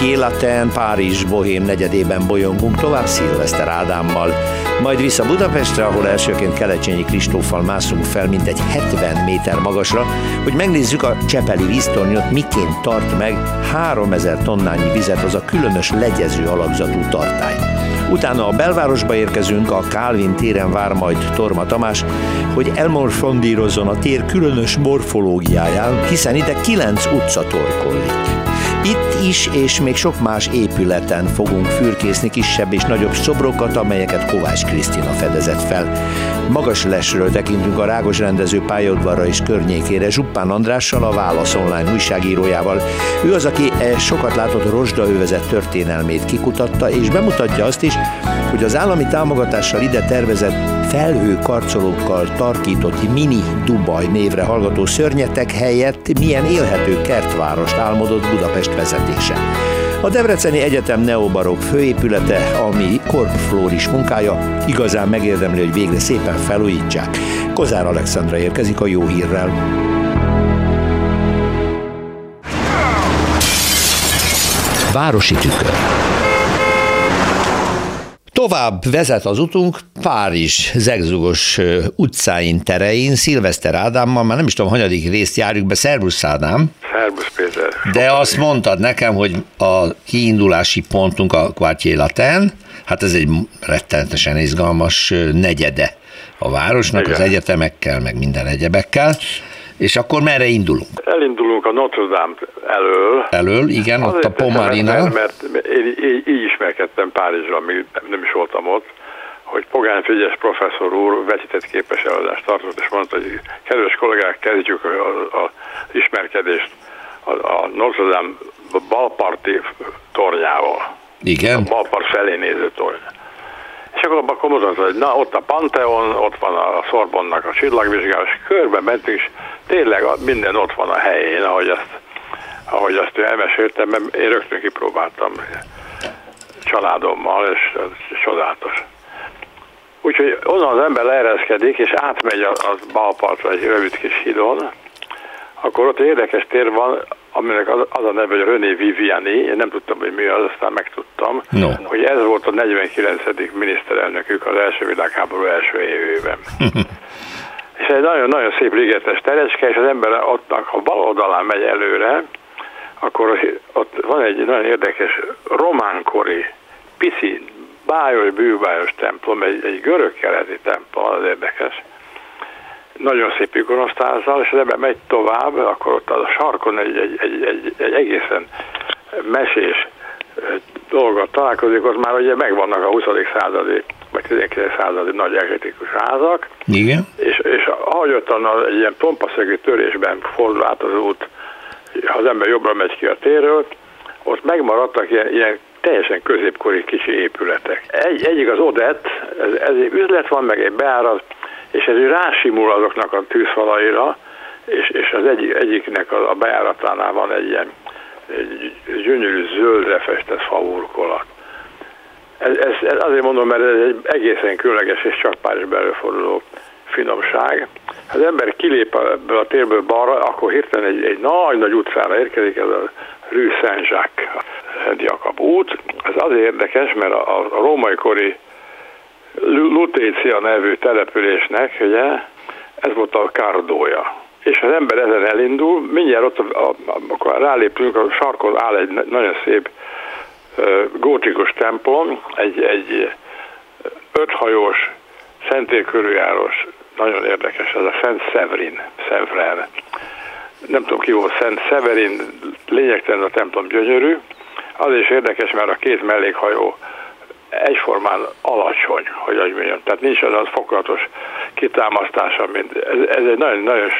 Latin, Párizs, Bohém negyedében bolyongunk tovább Szilveszter Ádámmal, majd vissza Budapestre, ahol elsőként Kelecsényi Kristóffal mászunk fel mintegy 70 méter magasra, hogy megnézzük a Csepeli víztornyot, miként tart meg 3000 tonnányi vizet az a különös legyező alakzatú tartály. Utána a belvárosba érkezünk, a Kálvin téren vár majd Torma Tamás, hogy elmorfondírozzon a tér különös morfológiáján, hiszen ide kilenc utca torkollik. Is és még sok más épületen fogunk fürkészni kisebb és nagyobb szobrokat, amelyeket Kovács Krisztina fedezett fel. Magas lesről tekintünk a Rágos rendező pályaudvarra és környékére Zsuppán Andrással, a Válasz online újságírójával. Ő az, aki e sokat látott rozsda övezet történelmét kikutatta, és bemutatja azt is, hogy az állami támogatással ide tervezett felhő karcolókkal tarkított mini Dubaj névre hallgató szörnyetek helyett milyen élhető kertvárost álmodott Budapest vezetése. A Debreceni Egyetem neobarok főépülete, ami korpflóris munkája, igazán megérdemli, hogy végre szépen felújítsák. Kozár Alexandra érkezik a jó hírrel. Városi tükör. Tovább vezet az utunk Párizs zegzugos utcáin, terein, Szilveszter Ádámmal, már nem is tudom, hanyadik részt járjuk be, Szervusz Ádám. Szervusz Péter. De azt mondtad nekem, hogy a kiindulási pontunk a Quartier Latin, hát ez egy rettenetesen izgalmas negyede a városnak, Igen. az egyetemekkel, meg minden egyebekkel. És akkor merre indulunk? Elindulunk a Notre Dame elől. Elől, igen, Azért ott a Pomarina. Mert, mert én így, ismerkedtem Párizsra, még nem is voltam ott, hogy Pogány Figyes professzor úr vetített képes előadást tartott, és mondta, hogy kedves kollégák, kezdjük az ismerkedést a, a Notre Dame balparti tornyával. Igen. A balpart felé néző torny. És akkor abban mutatta, hogy na, ott a Pantheon, ott van a Szorbonnak a csillagvizsgálás, körbe mentünk, és tényleg minden ott van a helyén, ahogy azt, ahogy azt elmeséltem, mert én rögtön kipróbáltam családommal, és ez csodálatos. Úgyhogy onnan az ember leereszkedik, és átmegy a, a balpartra egy rövid kis hídon, akkor ott érdekes tér van, aminek az, az a neve, hogy René Viviani, én nem tudtam, hogy mi az, aztán megtudtam, no. hogy ez volt a 49. miniszterelnökük az első világháború első évében. és egy nagyon-nagyon szép ligetes terecske, és az ember ott, ha bal oldalán megy előre, akkor ott van egy nagyon érdekes románkori, pici, bájos, bűbájos templom, egy, egy görög-keleti templom, az érdekes, nagyon szép ikonosztázzal, és az ember megy tovább, akkor ott a sarkon egy, egy, egy, egy, egy egészen mesés dolgot találkozik, ott már ugye megvannak a 20. századi vagy 19. századi nagy ekletikus házak. Igen. És, és ahogy ott egy ilyen pompaszögű törésben fordul át az út, ha az ember jobbra megy ki a térről, ott megmaradtak ilyen, ilyen teljesen középkori kicsi épületek. Egy, egyik az Odett, ez, ez egy üzlet van, meg egy beárat, és ez rásimul azoknak a tűzfalaira, és, és az egyik, egyiknek a, a bejáratánál van egy ilyen egy gyönyörű zöldre festett faurkolat. Ez, ez, ez azért mondom, mert ez egy egészen különleges és csak Párizsban előforduló finomság. Ha az ember kilép ebből a térből balra, akkor hirtelen egy, egy nagy-nagy utcára érkezik, ez a Rue Saint-Jacques, Szent Jakab út. Ez azért érdekes, mert a, a római kori Lutécia nevű településnek, ugye, ez volt a kárdója. És az ember ezen elindul, mindjárt ott, a, a, amikor rálépünk, a sarkon áll egy nagyon szép uh, gótikus templom, egy, egy öthajós, szentélkörüljárós, nagyon érdekes, ez a Szent Severin, Severin. Nem tudom ki volt Szent Severin, lényegtelen a templom gyönyörű. Az is érdekes, mert a két mellékhajó egyformán alacsony, hogy úgy mondjam. Tehát nincs az fokozatos kitámasztása, mint ez, ez egy nagyon, nagyon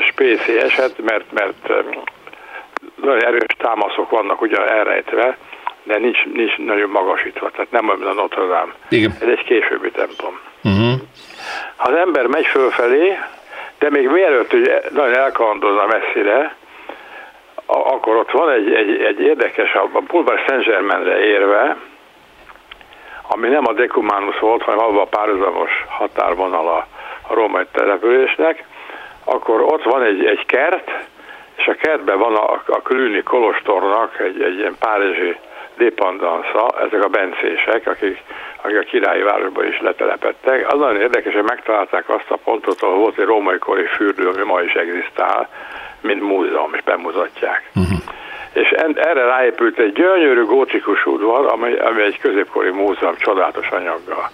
spéci eset, mert, mert nagyon erős támaszok vannak ugyan elrejtve, de nincs, nincs nagyon magasítva, tehát nem olyan, a Notre Dame. Igen. Ez egy későbbi templom. Uh-huh. Ha az ember megy fölfelé, de még mielőtt hogy nagyon elkalandozna messzire, akkor ott van egy, egy, egy érdekes, a Boulevard Saint-Germainre érve, ami nem a Decumánus volt, hanem abban a párhuzamos határvonal a, római településnek, akkor ott van egy, egy kert, és a kertben van a, a Klüni Kolostornak egy, egy ilyen párizsi dépendansza, ezek a bencések, akik, akik a királyi városban is letelepettek. Az nagyon érdekes, hogy megtalálták azt a pontot, ahol volt egy római kori fürdő, ami ma is egzisztál, mint múzeum, és bemutatják. Uh-huh. És erre ráépült egy gyönyörű gótikus udvar, ami, ami egy középkori múzeum csodálatos anyaggal.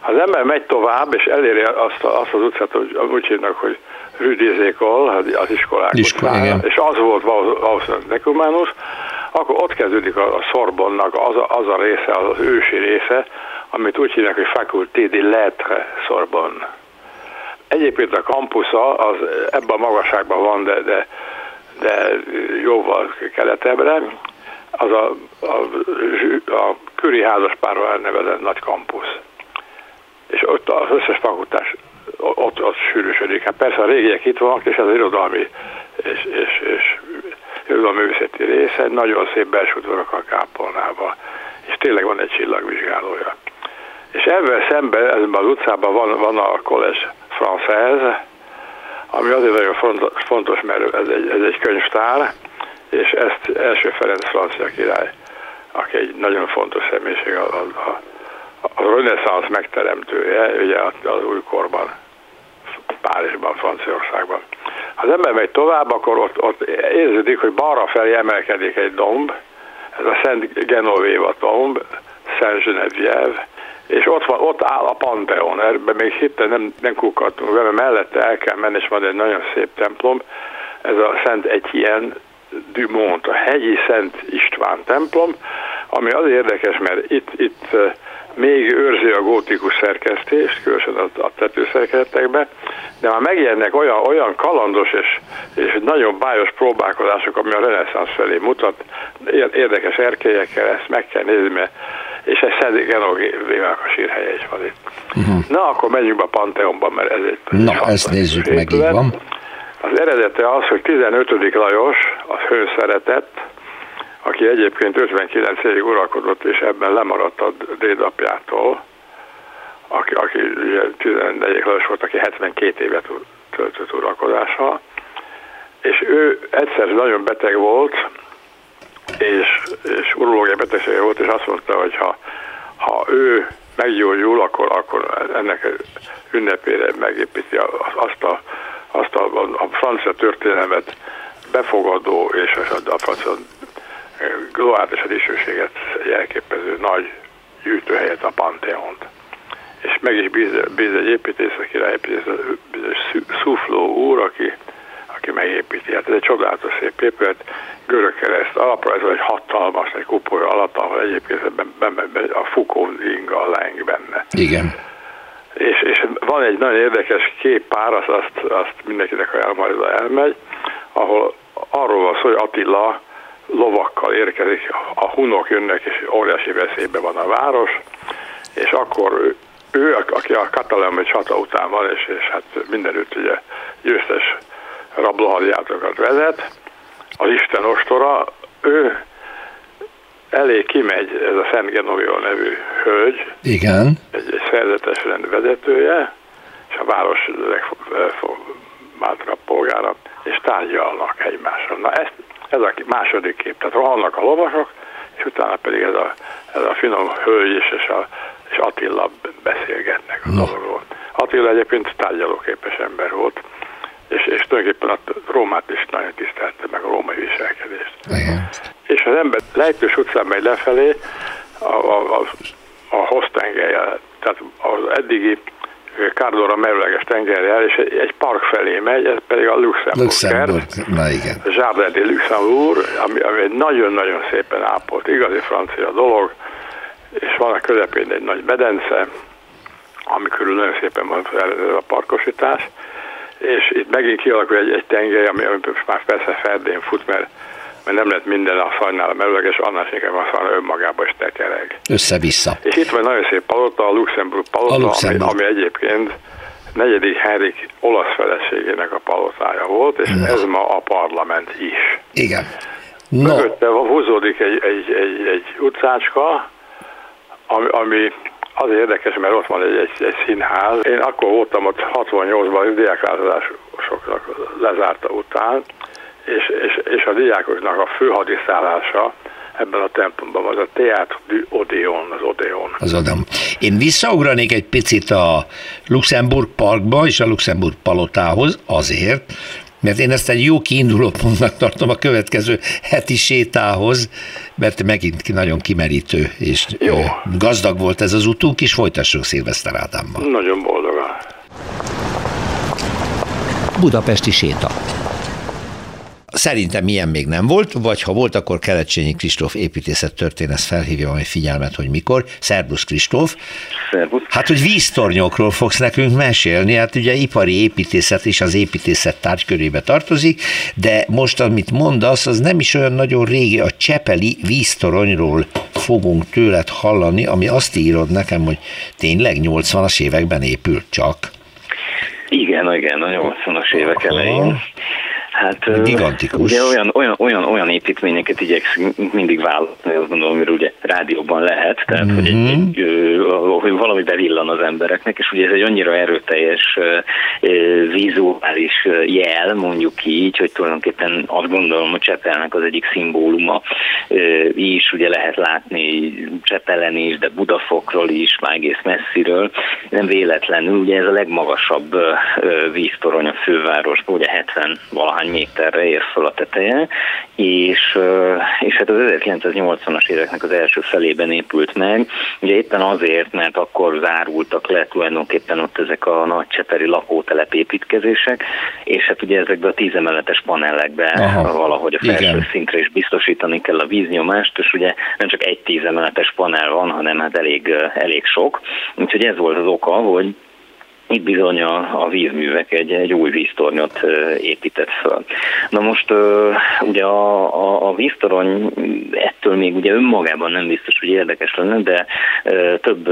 Ha az ember megy tovább, és eléri azt, azt az utcát, hogy úgy hívnak, hogy Rüdizékol, az iskolák Iskola, utcája, és az volt valószínűleg Nekumánus, akkor ott kezdődik a, a Szorbonnak az a, az a része, az ősi része, amit úgy hívnak, hogy Faculté de Lettres Sorbonne. Egyébként a kampusza az ebben a magasságban van, de, de, de jóval keletebbre. Az a, a, a Küri házaspárral elnevezett nagy kampusz. És ott az összes fakultás ott, ott sűrűsödik. Hát persze a régiek itt vannak, és az irodalmi és, és, és irodalmi művészeti része nagyon szép belső udvarokkal kápolnával. És tényleg van egy csillagvizsgálója. És ebben szemben, ebben az utcában van, van a Collège Française, ami azért nagyon fontos, mert ez egy, ez egy könyvtár, és ezt első Ferenc francia király, aki egy nagyon fontos személyiség a, a, a reneszánsz megteremtője, ugye az újkorban, Párizsban, Franciaországban. Ha az ember megy tovább, akkor ott, ott érződik, hogy balra felé emelkedik egy domb, ez a Szent Genovéva domb, Szent Genevieve, és ott, van, ott áll a Pantheon, ebben még hittem nem, nem kukadtunk mert mellette el kell menni, és van egy nagyon szép templom, ez a Szent Etienne du Mont, a hegyi Szent István templom, ami az érdekes, mert itt, itt még őrzi a gótikus szerkesztést, különösen a, a tetőszerkezetekbe, de már megjelennek olyan, olyan kalandos és, és nagyon bájos próbálkozások, ami a reneszánsz felé mutat, érdekes erkélyekkel, ezt meg kell nézni, mert és ez Szent Genovévának a sírhelye is van itt. Uh-huh. Na, akkor menjünk be a Panteonba, mert ez egy... Na, ezt nézzük meg, így van. Az eredete az, hogy 15. Lajos, az hőszeretett, aki egyébként 59 évig uralkodott, és ebben lemaradt a dédapjától, aki, aki 14 Lajos volt, aki 72 évet töltött uralkodással, és ő egyszer nagyon beteg volt, és, és urológiai betegsége volt, és azt mondta, hogy ha, ha ő meggyógyul, akkor, akkor ennek ünnepére megépíti azt a, azt a, a, a francia történelmet befogadó és a, a francia glóát és a dicsőséget jelképező nagy gyűjtőhelyet, a Pantheont. És meg is bíz, bíz egy építész, aki ráépítész, bizonyos Szufló úr, aki, aki megépíti. Hát ez egy csodálatos szép épület, görög kereszt alapra, ez egy hatalmas, egy kupolya alatt, ahol egyébként ebben, ebben, a Fukó inga leng benne. Igen. És, és van egy nagyon érdekes képpár, azt, azt, azt mindenkinek ajánlom, majd elmegy, ahol arról van szó, hogy Attila lovakkal érkezik, a hunok jönnek, és óriási veszélybe van a város, és akkor ő, ő aki a katalán csata után van, és, és hát mindenütt ugye győztes rablohadjátokat vezet, az Isten ostora, ő elé kimegy ez a Szent Genovio nevű hölgy, Igen. egy, egy szerzetes rend vezetője, és a város legmátrabb polgára, és tárgyalnak egymással. Na ezt ez a második kép, tehát rohannak a lovasok, és utána pedig ez a, ez a finom hölgy és, és, a, és Attila beszélgetnek a no. dologról. Attila egyébként tárgyalóképes ember volt, és, és tulajdonképpen a Rómát is nagyon tisztelte meg a római viselkedést. Igen. És az ember Lejtős utcán megy lefelé, a, a, a, a hoztengelye, tehát az eddigi Kárdóra merőleges tengerjel, és egy park felé megy, ez pedig a Luxemburg, Luxemburg. na igen. De Luxemburg, ami, ami egy nagyon-nagyon szépen ápolt, igazi francia dolog, és van a közepén egy nagy bedence, ami körül nagyon szépen van a parkosítás, és itt megint kialakul egy, egy tengely, ami, ami már persze ferdén fut, mert mert nem lehet minden a szajnál a merőleges, annál inkább a szajnál önmagában is tekereg. Össze-vissza. És itt van nagyon szép palota, a Luxemburg palota, a Luxemburg. Ami, ami egyébként negyedik Henrik olasz feleségének a palotája volt, és Na. ez ma a parlament is. Igen. No. Mögötte húzódik egy, egy, egy, egy utcácska, ami, ami az érdekes, mert ott van egy, egy, egy színház. Én akkor voltam ott 68-ban diáklátozásoknak lezárta után, és, és, és a diákoknak a főhadiszállása ebben a templomban az a Teatr Odeon, az Odeon. Az Odeon. Én visszaugranék egy picit a Luxemburg Parkba és a Luxemburg Palotához azért, mert én ezt egy jó kiinduló pontnak tartom a következő heti sétához, mert megint nagyon kimerítő és jó. gazdag volt ez az utunk, és folytassuk Szilveszter Ádámmal. Nagyon boldogan. Budapesti séta. Szerintem ilyen még nem volt, vagy ha volt, akkor Kelecsényi Kristóf építészet történet felhívja majd figyelmet, hogy mikor. Szerbusz Kristóf. Szerbusz. Hát, hogy víztornyokról fogsz nekünk mesélni, hát ugye ipari építészet is az építészet tárgykörébe tartozik, de most, amit mondasz, az nem is olyan nagyon régi, a Csepeli víztoronyról fogunk tőled hallani, ami azt írod nekem, hogy tényleg 80-as években épült csak. Igen, igen, a 80-as évek elején. Hát gigantikus. Ugye olyan, olyan, olyan, olyan építményeket igyekszünk mindig vállalni, azt gondolom, amiről ugye rádióban lehet, tehát mm-hmm. hogy, egy, mhm. egy, hogy valami bevillan az embereknek, és ugye ez egy annyira erőteljes vizuális jel, mondjuk így, hogy tulajdonképpen azt gondolom, hogy Csepelnek az egyik szimbóluma is, ugye lehet látni Csepelen is, de Budafokról is, már egész messziről. Nem véletlenül, ugye ez a legmagasabb víztorony a fővárosban, ugye 70 valahány méterre ér föl a teteje, és, és hát az 1980-as éveknek az első felében épült meg, ugye éppen azért, mert akkor zárultak le tulajdonképpen ott ezek a nagy cseperi lakótelep építkezések, és hát ugye ezekbe a tízemeletes panelekbe Aha, valahogy a felső igen. szintre is biztosítani kell a víznyomást, és ugye nem csak egy tízemeletes panel van, hanem hát elég, elég sok, úgyhogy ez volt az oka, hogy itt bizony a, a vízművek egy, egy új víztornyot épített föl. Na most ugye a, a, a víztorony ettől még ugye önmagában nem biztos, hogy érdekes lenne, de több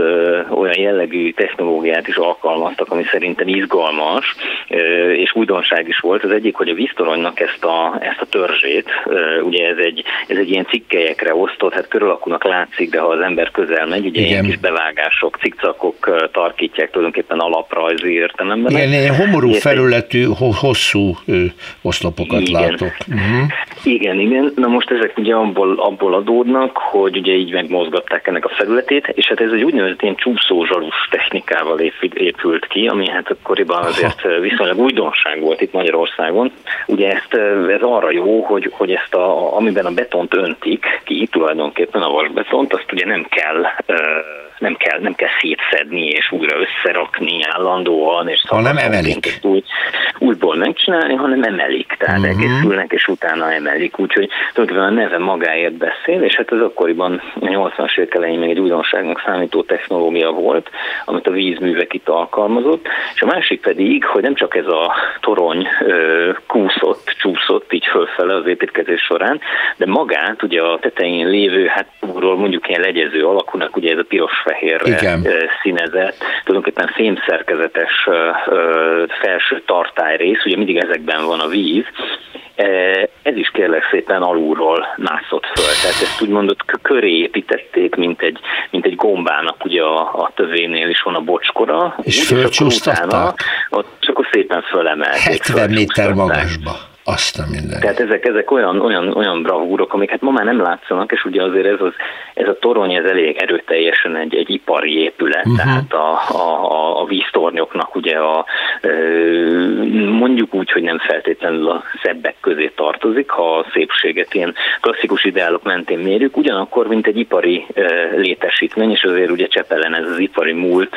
olyan jellegű technológiát is alkalmaztak, ami szerintem izgalmas, és újdonság is volt. Az egyik, hogy a víztoronynak ezt a, ezt a törzsét, ugye ez egy, ez egy ilyen cikkelyekre osztott, hát körülakúnak látszik, de ha az ember közel megy, ugye Igen. ilyen kis bevágások, cikcakok tarkítják tulajdonképpen alapra rajzi értelemben. Igen, ilyen homorú felületű, hosszú oszlopokat igen. látok. Uh-huh. Igen, igen. Na most ezek ugye abból, abból adódnak, hogy ugye így megmozgatták ennek a felületét, és hát ez egy úgynevezett ilyen csúszózsalus technikával épült ki, ami hát akkoriban azért Aha. viszonylag újdonság volt itt Magyarországon. Ugye ezt, ez arra jó, hogy, hogy ezt a, amiben a betont öntik ki, tulajdonképpen a vasbetont, azt ugye nem kell nem kell, nem kell szétszedni és újra összerakni állandóan, és ha nem emelik. Új, újból megcsinálni, hanem emelik, tehát uh-huh. egészülnek, és utána emelik. Úgyhogy tulajdonképpen a neve magáért beszél, és hát ez akkoriban a 80-as évek elején még egy újdonságnak számító technológia volt, amit a vízművek itt alkalmazott, és a másik pedig, hogy nem csak ez a torony ö, kúszott, csúszott így fölfele az építkezés során, de magát ugye a tetején lévő, hát úrról mondjuk ilyen legyező alakúnak ugye ez a piros fehérre Igen. színezett, tulajdonképpen fémszerkezetes felső tartályrész, ugye mindig ezekben van a víz, ez is kérlek szépen alulról mászott föl. Tehát ezt úgy mondott, köré építették, mint egy, mint egy gombának, ugye a, a tövénél is van a bocskora. És fölcsúsztatták? Ott csak akkor szépen fölemelték. 70 méter magasba. Azt a minden. Tehát ezek, ezek olyan, olyan, olyan bravúrok, amik hát ma már nem látszanak, és ugye azért ez, az, ez a torony ez elég erőteljesen egy, egy ipari épület, uh-huh. tehát a, a, a víztornyoknak ugye a, mondjuk úgy, hogy nem feltétlenül a szebbek közé tartozik, ha a szépséget ilyen klasszikus ideálok mentén mérjük, ugyanakkor, mint egy ipari létesítmény, és azért ugye Csepelen ez az ipari múlt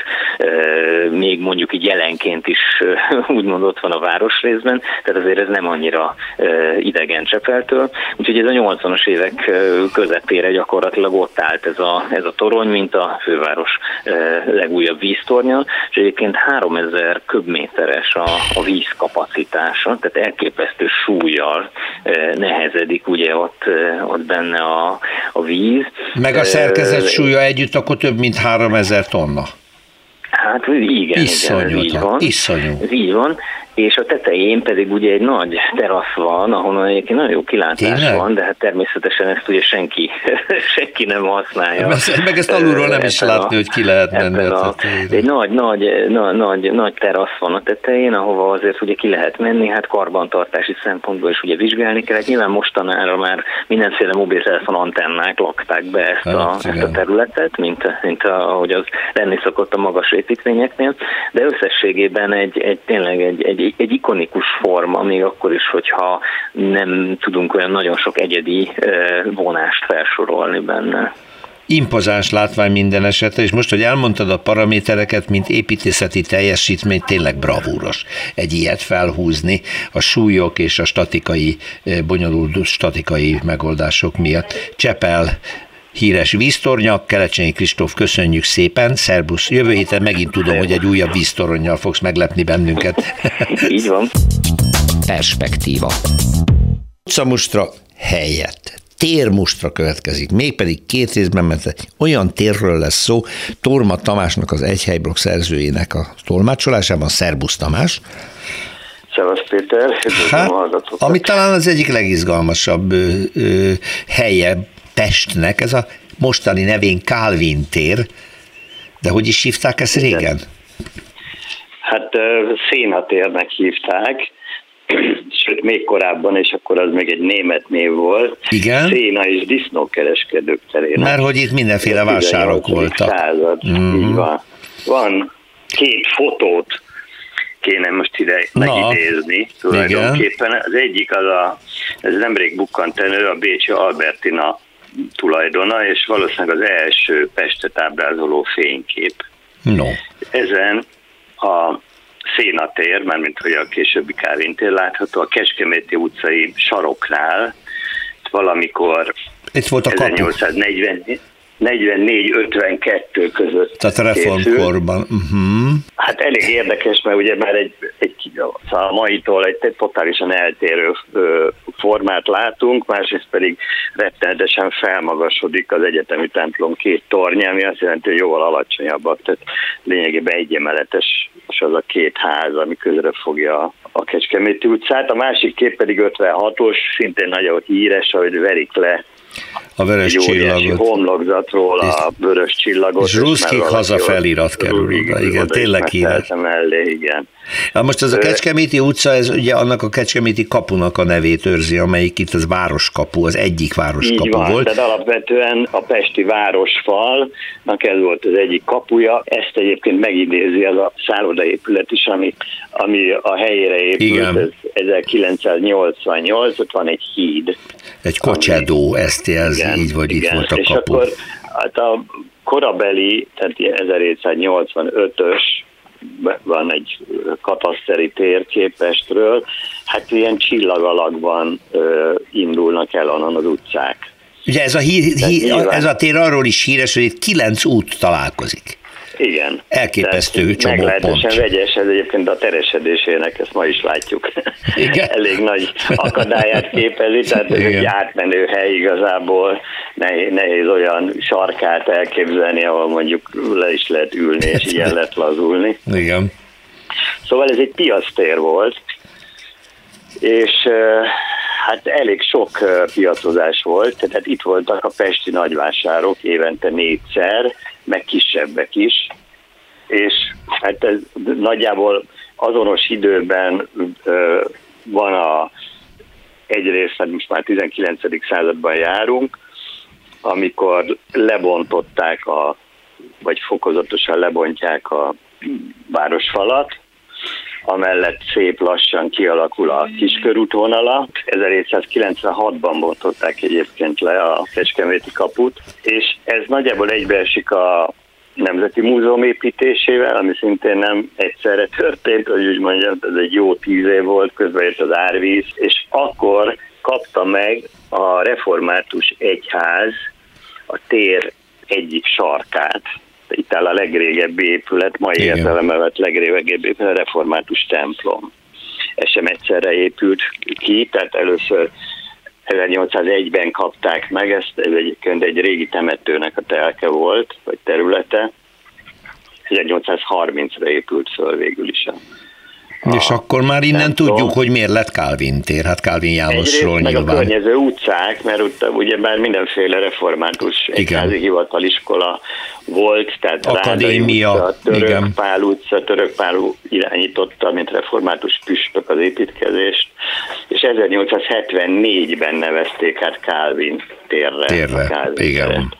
még mondjuk így jelenként is úgymond ott van a városrészben, tehát azért ez nem annyira idegen Csepeltől. Úgyhogy ez a 80-as évek közepére gyakorlatilag ott állt ez a, ez a torony, mint a főváros legújabb víztornya, és egyébként 3000 köbméteres a, a víz kapacitása, tehát elképesztő súlyjal nehezedik ugye ott, ott benne a, a víz. Meg a szerkezet súlya együtt akkor több mint 3000 tonna. Hát igen, Iszonyú, igen, ez így van. Iszonyú. Ez így van és a tetején pedig ugye egy nagy terasz van, ahonnan egyébként nagyon jó kilátás Tényleg? van, de hát természetesen ezt ugye senki, senki nem használja. Meg, meg ezt alulról nem is látni, a, hogy ki lehet menni. A, egy nagy, nagy, nagy, nagy, nagy terasz van a tetején, ahova azért ugye ki lehet menni, hát karbantartási szempontból is ugye vizsgálni kell. Hát nyilván mostanára már mindenféle mobiltelefon antennák lakták be ezt, hát, a, ezt a területet, mint, mint ahogy az lenni szokott a magas építményeknél, de összességében egy, egy tényleg egy, egy egy, egy ikonikus forma, még akkor is, hogyha nem tudunk olyan nagyon sok egyedi vonást felsorolni benne impozáns látvány minden esetre, és most, hogy elmondtad a paramétereket, mint építészeti teljesítmény, tényleg bravúros egy ilyet felhúzni a súlyok és a statikai, bonyolult statikai megoldások miatt. Csepel híres víztornya. Kelecsényi Kristóf, köszönjük szépen, szerbusz. Jövő héten megint tudom, hogy egy újabb víztoronnyal fogsz meglepni bennünket. Így van. Perspektíva. Utcamustra helyett térmustra következik, mégpedig két részben, mert olyan térről lesz szó, Torma Tamásnak az Egyhelyblokk szerzőjének a tolmácsolásában, Szerbusz Tamás, Szevasz Péter, hát, ami talán az egyik legizgalmasabb ö, ö, helye Pestnek, ez a mostani nevén Calvin tér, de hogy is hívták ezt régen? Hát Szénatérnek hívták, sőt még korábban, és akkor az még egy német név volt. Igen. Széna és disznókereskedők terén. Mert hogy itt mindenféle vásárok voltak. Század, mm. így van. Van két fotót kéne most ide megidézni tulajdonképpen. Igen. Az egyik az a, ez nemrég bukkant elő, a Bécsi Albertina tulajdona, és valószínűleg az első Pestet ábrázoló fénykép. No. Ezen a Szénatér, mármint hogy a későbbi Kávintér látható, a Kecskeméti utcai saroknál, valamikor itt volt a 1840, 44-52 között Tehát a reformkorban. Uh-huh. Hát elég érdekes, mert ugye már egy, egy szóval a maitól egy, egy totálisan eltérő ö, formát látunk, másrészt pedig rettenetesen felmagasodik az egyetemi templom két tornya, ami azt jelenti, hogy jóval alacsonyabbak, tehát lényegében egyemeletes és az a két ház, ami közre fogja a Kecskeméti utcát. A másik kép pedig 56-os, szintén nagyon híres, ahogy verik le a vörös csillagot. homlokzatról a vörös csillagot. És Ruszkik haza felirat kerül oda, igen, tényleg híres. Mellé, igen. Na most ez a Kecskeméti utca, ez ugye annak a Kecskeméti kapunak a nevét őrzi, amelyik itt az városkapu, az egyik városkapu Így van, volt. tehát alapvetően a Pesti városfalnak ez volt az egyik kapuja, ezt egyébként megidézi az a szállodaépület is, ami, ami a helyére épült, Igen. ez 1988, ott van egy híd. Egy kocsedó, ezt jelzi, igen, így vagy igen. itt volt a kapu. És akkor hát a korabeli, tehát 1785-ös van egy kataszteri térképestről, hát ilyen csillagalakban ö, indulnak el onnan az utcák. Ugye ez a, hí, hí, ez a tér arról is híres, hogy itt kilenc út találkozik. Igen. Elképesztő csomó pont. vegyes, ez egyébként a teresedésének, ezt ma is látjuk. Igen. Elég nagy akadályát képezi, tehát ez egy átmenő hely igazából, nehéz, nehéz olyan sarkát elképzelni, ahol mondjuk le is lehet ülni, és ilyen lehet lazulni. Igen. Szóval ez egy piasztér volt, és hát elég sok piacozás volt, tehát itt voltak a pesti nagyvásárok évente négyszer, meg kisebbek is, és hát ez nagyjából azonos időben van a egyrészt, hát most már 19. században járunk, amikor lebontották a, vagy fokozatosan lebontják a városfalat, amellett szép lassan kialakul a kiskörútvonala. 1796-ban bontották egyébként le a Kecskeméti kaput, és ez nagyjából egybeesik a Nemzeti Múzeum építésével, ami szintén nem egyszerre történt, hogy úgy mondjam, ez egy jó tíz év volt, közben jött az árvíz, és akkor kapta meg a református egyház a tér egyik sarkát, itt áll a legrégebbi épület, mai értelemben vett legrégebbi épület, a református templom. Ez sem egyszerre épült ki, tehát először 1801-ben kapták meg, ezt ez egyébként egy régi temetőnek a telke volt, vagy területe, 1830-ra épült föl végül is a és akkor már innen tudjuk, tudom. hogy miért lett Calvin tér, hát Calvin Jánosról Egyrészt, nyilván. Meg a környező utcák, mert ott ugye már mindenféle református egyházi hivataliskola volt, tehát Akadémia, utca, Török igen. Pál utca, Török Pál irányította, mint református püspök az építkezést, és 1874-ben nevezték át Calvin térre. Térre, Calvin igen. Teret.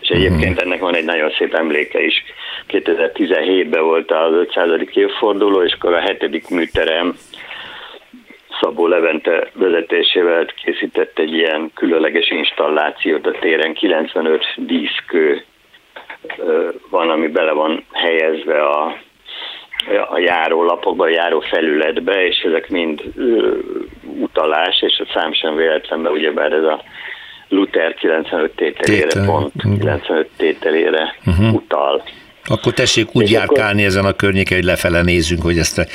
És egyébként uh-huh. ennek van egy nagyon szép emléke is. 2017-ben volt az 500. évforduló, és akkor a hetedik műterem Szabó Levente vezetésével készített egy ilyen különleges installációt a téren, 95 díszkő van, ami bele van helyezve a, a járólapokba, a járó felületbe, és ezek mind utalás, és a szám sem véletlenben, ugyebár ez a Luther 95 tételére Tétel. pont, 95 tételére uh-huh. utal. Akkor tessék úgy és járkálni akkor, ezen a környéken, hogy lefele nézzünk, hogy ezt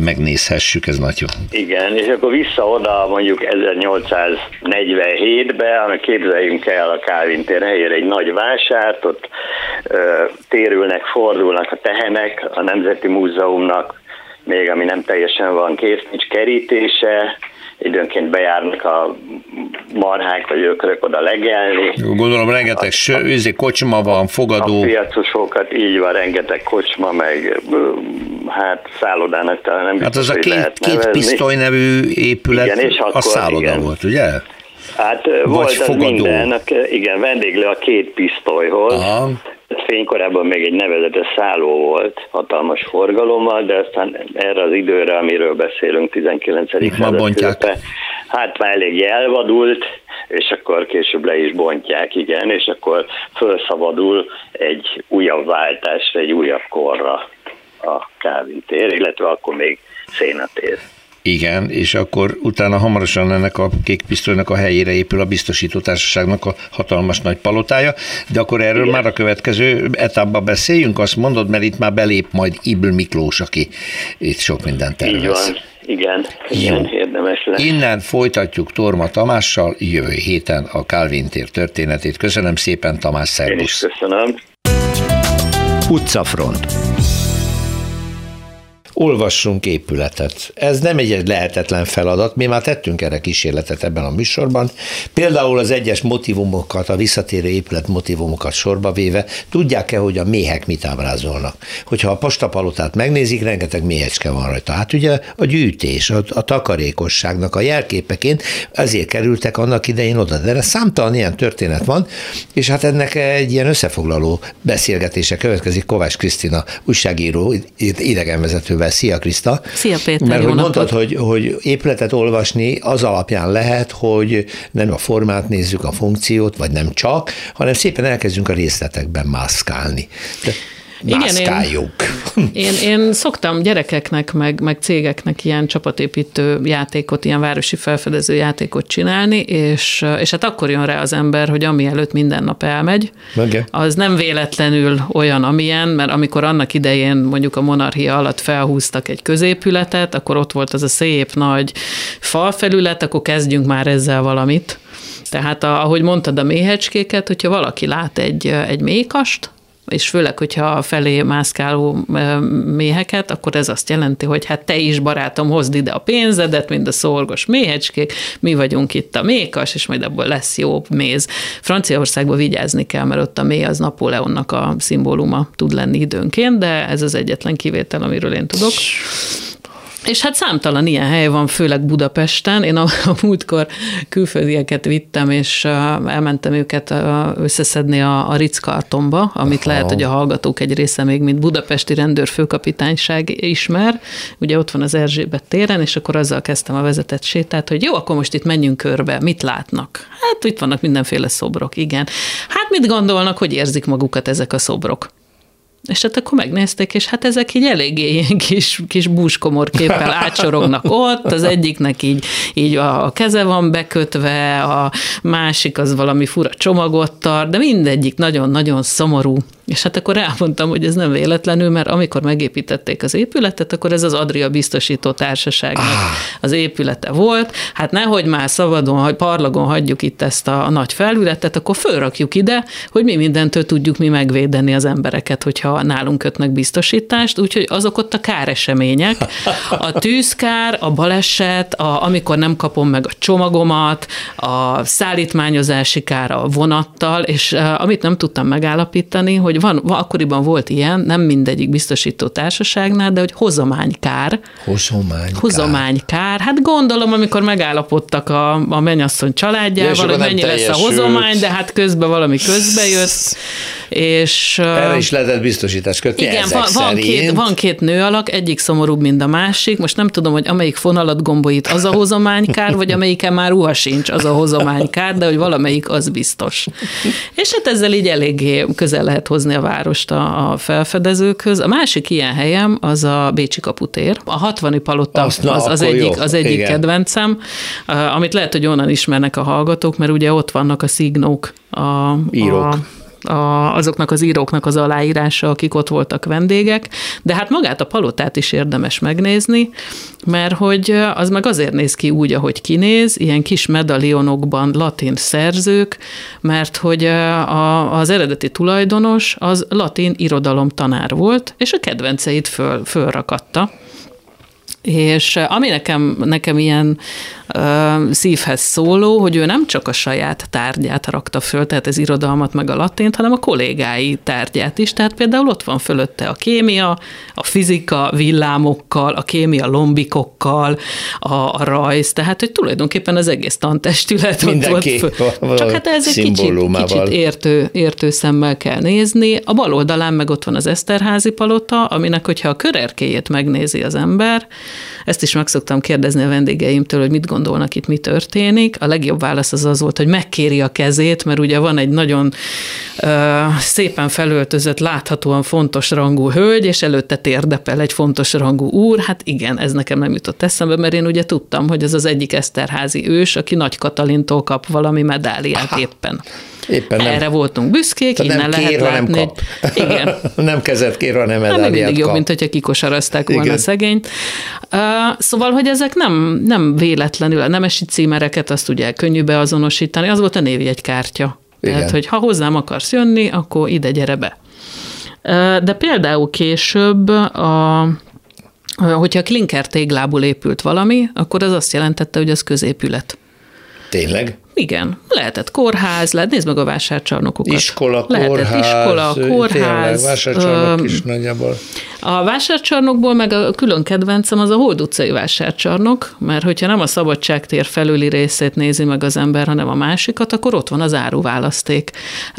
megnézhessük, ez nagy jó. Igen, és akkor vissza oda mondjuk 1847-be, ami képzeljünk el a Kálvin tér helyére egy nagy vásárt, ott ö, térülnek, fordulnak a tehenek, a Nemzeti Múzeumnak még ami nem teljesen van kész, nincs kerítése, időnként bejárnak a marhák vagy ökrök oda legelni. Gondolom rengeteg ső, kocsma van, fogadó. A piacosokat így van, rengeteg kocsma, meg hát szállodának talán nem Hát az a két, két pisztoly nevű épület, igen, és akkor, a szálloda igen. volt, ugye? Hát Vagy volt fogadó. minden, igen, vendéglő a két pisztolyhoz. Aha. Fénykorában még egy nevezetes szálló volt, hatalmas forgalommal, de aztán erre az időre, amiről beszélünk, 19. század hát már elég elvadult, és akkor később le is bontják, igen, és akkor felszabadul egy újabb váltásra, egy újabb korra a Kávin tér, illetve akkor még szénatér. Igen, és akkor utána hamarosan ennek a kék pisztolynak a helyére épül a biztosítótársaságnak a hatalmas nagy palotája, de akkor erről Igen. már a következő etapban beszéljünk, azt mondod, mert itt már belép majd Ibl Miklós, aki itt sok mindent tervez. Így van. Igen, igen, Jó. érdemes lesz. Innen folytatjuk Torma Tamással jövő héten a Calvin tér történetét. Köszönöm szépen, Tamás, szervusz. Én is köszönöm. Utcafront olvassunk épületet. Ez nem egy lehetetlen feladat, mi már tettünk erre kísérletet ebben a műsorban. Például az egyes motivumokat, a visszatérő épület motivumokat sorba véve, tudják-e, hogy a méhek mit ábrázolnak? Hogyha a postapalotát megnézik, rengeteg méhecske van rajta. Hát ugye a gyűjtés, a, a takarékosságnak a jelképeként ezért kerültek annak idején oda. De számtalan ilyen történet van, és hát ennek egy ilyen összefoglaló beszélgetése következik Kovács Krisztina újságíró, idegenvezetővel Péterrel. Szia Kriszta! Szia Péter, Mert hogy mondtad, hogy, hogy épületet olvasni az alapján lehet, hogy nem a formát nézzük, a funkciót, vagy nem csak, hanem szépen elkezdünk a részletekben mászkálni. De mászkáljuk. Igen, én, én, én szoktam gyerekeknek, meg, meg cégeknek ilyen csapatépítő játékot, ilyen városi felfedező játékot csinálni, és, és hát akkor jön rá az ember, hogy ami előtt minden nap elmegy, okay. az nem véletlenül olyan, amilyen, mert amikor annak idején mondjuk a monarchia alatt felhúztak egy középületet, akkor ott volt az a szép nagy falfelület, akkor kezdjünk már ezzel valamit. Tehát ahogy mondtad a méhecskéket, hogyha valaki lát egy, egy mékast, és főleg, hogyha felé mászkáló méheket, akkor ez azt jelenti, hogy hát te is, barátom, hozd ide a pénzedet, mind a szorgos méhecskék, mi vagyunk itt a mékas, és majd abból lesz jó méz. Franciaországban vigyázni kell, mert ott a méh az Napóleonnak a szimbóluma tud lenni időnként, de ez az egyetlen kivétel, amiről én tudok. És hát számtalan ilyen hely van, főleg Budapesten. Én a, a múltkor külföldieket vittem, és elmentem őket összeszedni a, a Ritz-kartonba, amit Aha. lehet, hogy a hallgatók egy része még, mint budapesti rendőrfőkapitányság ismer. Ugye ott van az Erzsébet téren, és akkor azzal kezdtem a vezetett sétát, hogy jó, akkor most itt menjünk körbe, mit látnak? Hát itt vannak mindenféle szobrok, igen. Hát mit gondolnak, hogy érzik magukat ezek a szobrok? És hát akkor megnézték, és hát ezek így eléggé ilyen kis, kis búskomorképpel átsorognak ott, az egyiknek így, így a keze van bekötve, a másik az valami fura csomagot tart, de mindegyik nagyon-nagyon szomorú, És hát akkor elmondtam, hogy ez nem véletlenül, mert amikor megépítették az épületet, akkor ez az Adria biztosító társaságnak ah. az épülete volt. Hát nehogy már szabadon, hogy parlagon hagyjuk itt ezt a, a nagy felületet, akkor fölrakjuk ide, hogy mi mindentől tudjuk mi megvédeni az embereket, hogyha nálunk kötnek biztosítást. Úgyhogy azok ott a káresemények, a tűzkár, a baleset, a, amikor nem kapom meg a csomagomat, a szállítmányozási kár a vonattal, és uh, amit nem tudtam megállapítani, hogy hogy van, akkoriban volt ilyen, nem mindegyik biztosító társaságnál, de hogy hozománykár. Hozománykár. Hozománykár. Hát gondolom, amikor megállapodtak a, a mennyasszony családjával, ja, hogy mennyi lesz a hozomány, de hát közben valami közbe jött. És, Erre is lehetett biztosítást kötni Igen, van, van, két, van két nő alak, egyik szomorúbb, mint a másik. Most nem tudom, hogy amelyik fonalat gombolít, az a hozománykár, vagy amelyiken már ruha sincs, az a hozománykár, de hogy valamelyik az biztos. És hát ezzel így eléggé közel lehet hozni a várost a, a felfedezőkhöz. A másik ilyen helyem az a Bécsi kaputér. A 60 palota Azt, na, az, az egyik, az egyik kedvencem, amit lehet, hogy onnan ismernek a hallgatók, mert ugye ott vannak a szignók, a, Írók. a a, azoknak az íróknak az aláírása, akik ott voltak vendégek, de hát magát a palotát is érdemes megnézni, mert hogy az meg azért néz ki úgy, ahogy kinéz, ilyen kis medalionokban latin szerzők, mert hogy a, az eredeti tulajdonos az latin irodalom tanár volt, és a kedvenceit föl, fölrakatta. És ami nekem, nekem ilyen szívhez szóló, hogy ő nem csak a saját tárgyát rakta föl, tehát az irodalmat meg a latint, hanem a kollégái tárgyát is. Tehát például ott van fölötte a kémia, a fizika villámokkal, a kémia lombikokkal, a, a rajz, tehát hogy tulajdonképpen az egész tantestület ott volt föl. Csak hát ez egy kicsit, kicsit értő, értő szemmel kell nézni. A bal oldalán meg ott van az Eszterházi palota, aminek, hogyha a körerkéjét megnézi az ember, ezt is meg szoktam kérdezni a vendégeimtől, hogy mit gondolnak itt, mi történik. A legjobb válasz az az volt, hogy megkéri a kezét, mert ugye van egy nagyon ö, szépen felöltözött, láthatóan fontos rangú hölgy, és előtte térdepel egy fontos rangú úr. Hát igen, ez nekem nem jutott eszembe, mert én ugye tudtam, hogy ez az egyik Eszterházi ős, aki Nagy Katalintól kap valami medáliát Aha. éppen. Éppen nem. Erre voltunk büszkék, Tehát innen nem lehet kér, látni. Nem kap. Igen. nem kezet kér, hanem medáliát hát mindig jobb, mint hogyha kikosarazták volna Igen. szegényt. Uh, szóval, hogy ezek nem, nem véletlenül, a nemesi címereket azt ugye könnyű beazonosítani, az volt a névjegykártya. Igen. Tehát, hogy ha hozzám akarsz jönni, akkor ide gyere be. Uh, de például később a hogyha klinker téglából épült valami, akkor az azt jelentette, hogy az középület. Tényleg? Igen, lehetett kórház, lehet, nézd meg a vásárcsarnokokat. Iskola, lehetett kórház. iskola, kórház. Tényleg, vásárcsarnok is nagyjából. A vásárcsarnokból meg a külön kedvencem az a Hold utcai vásárcsarnok, mert hogyha nem a szabadságtér felüli részét nézi meg az ember, hanem a másikat, akkor ott van az áruválaszték.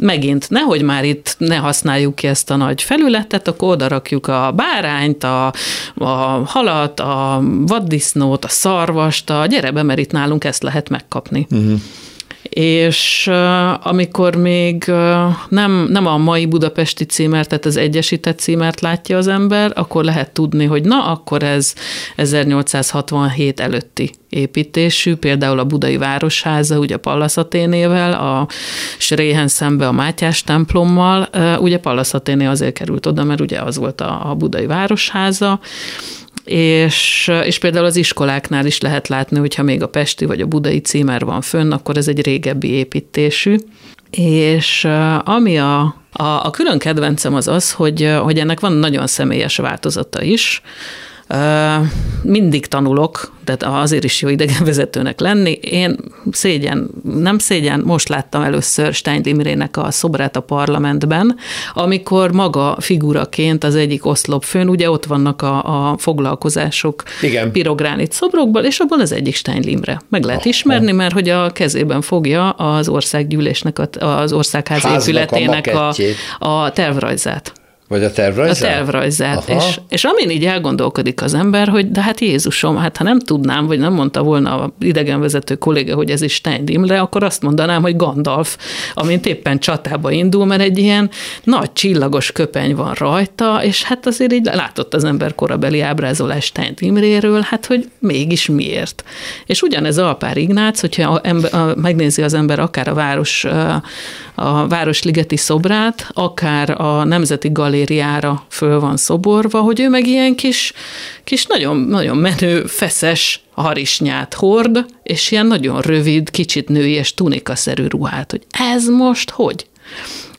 Megint, nehogy már itt ne használjuk ki ezt a nagy felületet, akkor oda rakjuk a bárányt, a, a halat, a vaddisznót, a szarvast, a gyere be, mert itt nálunk ezt lehet megkapni. Uh-huh és amikor még nem, nem a mai budapesti címert, tehát az egyesített címert látja az ember, akkor lehet tudni, hogy na, akkor ez 1867 előtti építésű, például a Budai Városháza, ugye Pallas Athénével, a Sréhen szembe a Mátyás templommal, ugye Pallas azért került oda, mert ugye az volt a, a Budai Városháza, és, és például az iskoláknál is lehet látni, hogyha még a pesti vagy a budai címer van fönn, akkor ez egy régebbi építésű. És ami a, a, a külön kedvencem az az, hogy, hogy ennek van nagyon személyes változata is, mindig tanulok, tehát azért is jó idegenvezetőnek lenni. Én szégyen, nem szégyen, most láttam először Stein Imrének a szobrát a parlamentben, amikor maga figuraként az egyik oszlop főn, ugye ott vannak a, a foglalkozások Igen. pirogránit szobrokból, és abban az egyik Stein Imre. Meg lehet Aha. ismerni, mert hogy a kezében fogja az országgyűlésnek, az országház épületének a, a tervrajzát. Vagy a tervrajzát? A tervrajzát. És, és amin így elgondolkodik az ember, hogy de hát Jézusom, hát ha nem tudnám, vagy nem mondta volna a idegenvezető kolléga, hogy ez is Stein Imre, akkor azt mondanám, hogy Gandalf, amint éppen csatába indul, mert egy ilyen nagy csillagos köpeny van rajta, és hát azért így látott az ember korabeli ábrázolás Stein Imréről, hát hogy mégis miért. És ugyanez Alpár Ignác, hogyha a ember, a, megnézi az ember akár a város, a Városligeti szobrát, akár a Nemzeti Galériára föl van szoborva, hogy ő meg ilyen kis, kis nagyon, nagyon menő, feszes harisnyát hord, és ilyen nagyon rövid, kicsit női és tunikaszerű ruhát, hogy ez most hogy?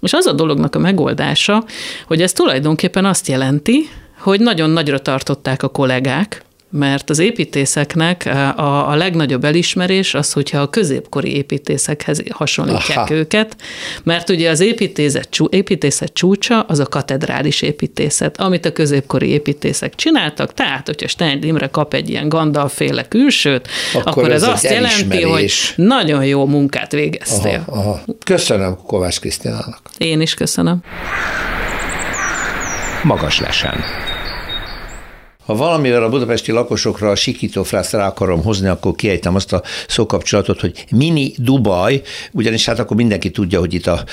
És az a dolognak a megoldása, hogy ez tulajdonképpen azt jelenti, hogy nagyon nagyra tartották a kollégák, mert az építészeknek a, a legnagyobb elismerés az, hogyha a középkori építészekhez hasonlítják Aha. őket, mert ugye az építészet, építészet csúcsa az a katedrális építészet, amit a középkori építészek csináltak, tehát hogyha Stein Imre kap egy ilyen Gandalf-féle külsőt, akkor, akkor ez, ez azt jelenti, hogy nagyon jó munkát végeztél. Aha, aha. Köszönöm Kovács Krisztinának. Én is köszönöm. Magas lesen. Ha valamivel a budapesti lakosokra a sikítófrászt rá akarom hozni, akkor kiejtem azt a szókapcsolatot, hogy mini Dubaj, ugyanis hát akkor mindenki tudja, hogy itt a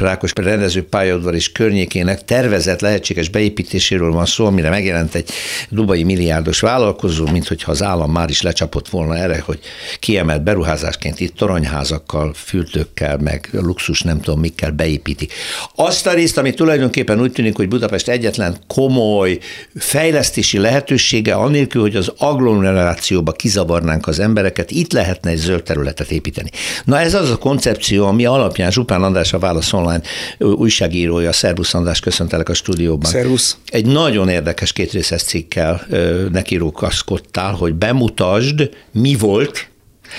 Rákos rendező pályaudvar és környékének tervezett lehetséges beépítéséről van szó, amire megjelent egy dubai milliárdos vállalkozó, mint hogyha az állam már is lecsapott volna erre, hogy kiemelt beruházásként itt toronyházakkal, fültőkkel, meg luxus nem tudom mikkel beépíti. Azt a részt, ami tulajdonképpen úgy tűnik, hogy Budapest egyetlen komoly fejlesztés megélhetési lehetősége, annélkül, hogy az agglomerációba kizavarnánk az embereket, itt lehetne egy zöld területet építeni. Na ez az a koncepció, ami alapján Zsupán András a Válasz Online újságírója, Szervusz András, köszöntelek a stúdióban. Szervusz. Egy nagyon érdekes kétrészes cikkel nekirókaszkodtál, hogy bemutasd, mi volt,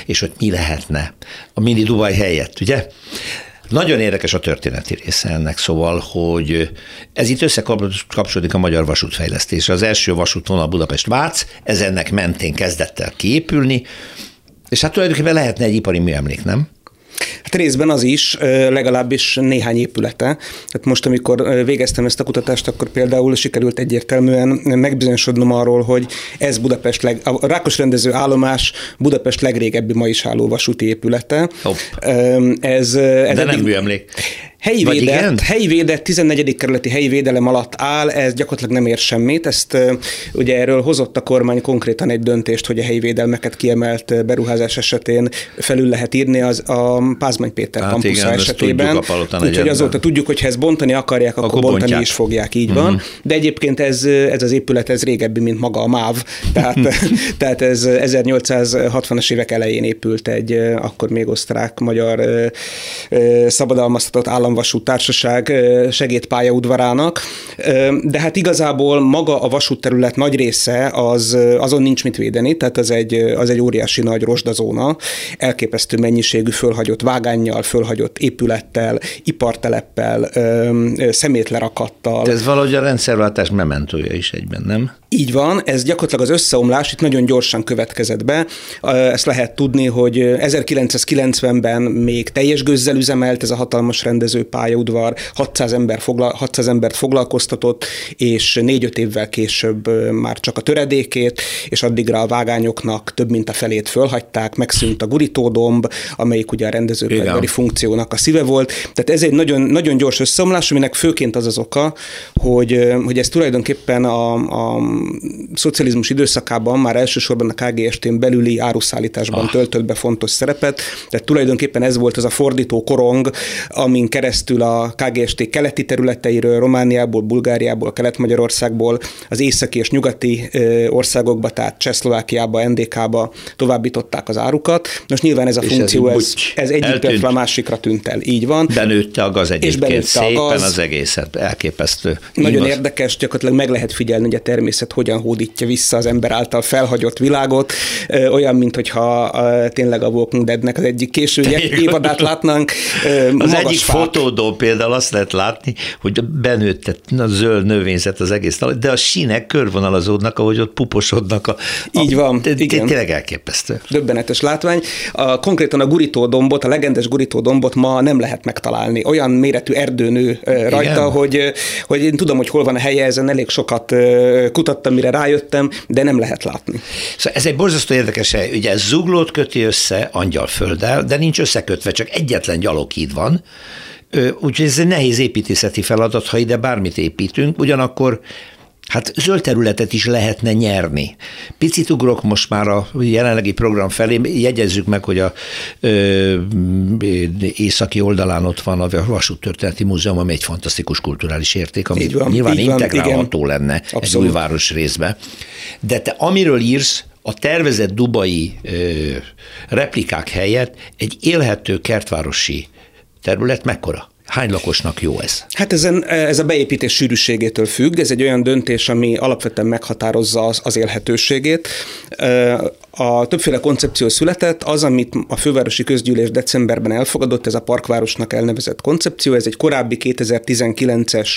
és hogy mi lehetne a mini Dubai helyett, ugye? Nagyon érdekes a történeti része ennek, szóval, hogy ez itt összekapcsolódik a magyar vasútfejlesztésre. Az első vasútvonal Budapest-Vác, ez ennek mentén kezdett el kiépülni, és hát tulajdonképpen lehetne egy ipari műemlék, nem? Hát részben az is, legalábbis néhány épülete. Tehát most, amikor végeztem ezt a kutatást, akkor például sikerült egyértelműen megbizonyosodnom arról, hogy ez Budapest leg, a Rákos rendező állomás Budapest legrégebbi ma is álló vasúti épülete. Hopp. Ez, ez De eddig, nem műemlék. Helyi Vagy védett, igen? helyi védett, 14. kerületi helyi védelem alatt áll, ez gyakorlatilag nem ér semmit. Ezt ugye erről hozott a kormány konkrétan egy döntést, hogy a helyi védelmeket kiemelt beruházás esetén felül lehet írni az a Pázmány Péter hát kampusz esetében. Úgyhogy azóta tudjuk, hogy ha ezt bontani akarják, akkor, akkor bontani bontják. is fogják, így van. Mhm. De egyébként ez, ez az épület, ez régebbi, mint maga a MÁV, tehát, tehát ez 1860-as évek elején épült egy akkor még osztrák-magyar szabadalmaztatott állam Államvasút Társaság segédpályaudvarának, de hát igazából maga a vasútterület nagy része az, azon nincs mit védeni, tehát az egy, az egy óriási nagy rozsdazóna, elképesztő mennyiségű fölhagyott vágánnyal, fölhagyott épülettel, iparteleppel, szemétlerakattal. De ez valahogy a rendszerváltás mementója is egyben, nem? Így van, ez gyakorlatilag az összeomlás itt nagyon gyorsan következett be. Ezt lehet tudni, hogy 1990-ben még teljes gőzzel üzemelt ez a hatalmas rendező pályaudvar, 600, ember fogla, 600 embert foglalkoztatott, és négy-öt évvel később már csak a töredékét, és addigra a vágányoknak több mint a felét fölhagyták, megszűnt a gurítódomb, amelyik ugye a rendezőpályadvari funkciónak a szíve volt. Tehát ez egy nagyon, nagyon gyors összeomlás, aminek főként az az oka, hogy, hogy ez tulajdonképpen a, a szocializmus időszakában már elsősorban a KGST-n belüli áruszállításban ah. töltött be fontos szerepet, tehát tulajdonképpen ez volt az a fordító korong, amin keresztül a KGST keleti területeiről, Romániából, Bulgáriából, Kelet-Magyarországból, az északi és nyugati országokba, tehát Csehszlovákiába, NDK-ba továbbították az árukat. Most nyilván ez a és funkció, ez, ez egyik a másikra tűnt el. Így van. Benőtte a gaz egyébként és szépen a gaz. az egészet, elképesztő. Nagyon Igaz. érdekes, gyakorlatilag meg lehet figyelni, hogy a természet hogyan hódítja vissza az ember által felhagyott világot, olyan, mint hogyha tényleg a Walking Deadnek az egyik késő évadát látnánk. Az egyik fák. Fotódó például azt lehet látni, hogy benőtt a zöld növényzet az egész, de a sínek körvonalazódnak, ahogy ott puposodnak. A, a, Így van, igen. Tényleg elképesztő. Döbbenetes látvány. A, konkrétan a gurító dombot, a legendes gurító dombot ma nem lehet megtalálni. Olyan méretű erdőnő rajta, igen. hogy, hogy én tudom, hogy hol van a helye, ezen elég sokat kutattam, mire rájöttem, de nem lehet látni. Szóval ez egy borzasztó érdekes hely. Ugye ez zuglót köti össze Angyalfölddel, de nincs összekötve, csak egyetlen gyaloghíd van, Úgyhogy ez egy nehéz építészeti feladat, ha ide bármit építünk, ugyanakkor Hát zöld területet is lehetne nyerni. Picit ugrok most már a jelenlegi program felé, jegyezzük meg, hogy a ö, északi oldalán ott van a Vasúttörténeti Múzeum, ami egy fantasztikus kulturális érték, ami van, nyilván integrálható igen. lenne Abszolút. egy új város részbe. De te amiről írsz, a tervezett dubai ö, replikák helyett egy élhető kertvárosi terület mekkora? Hány lakosnak jó ez? Hát ezen, ez a beépítés sűrűségétől függ, ez egy olyan döntés, ami alapvetően meghatározza az, az élhetőségét a többféle koncepció született, az, amit a fővárosi közgyűlés decemberben elfogadott, ez a parkvárosnak elnevezett koncepció, ez egy korábbi 2019-es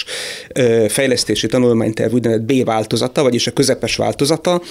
fejlesztési tanulmányterv úgynevezett B változata, vagyis a közepes változata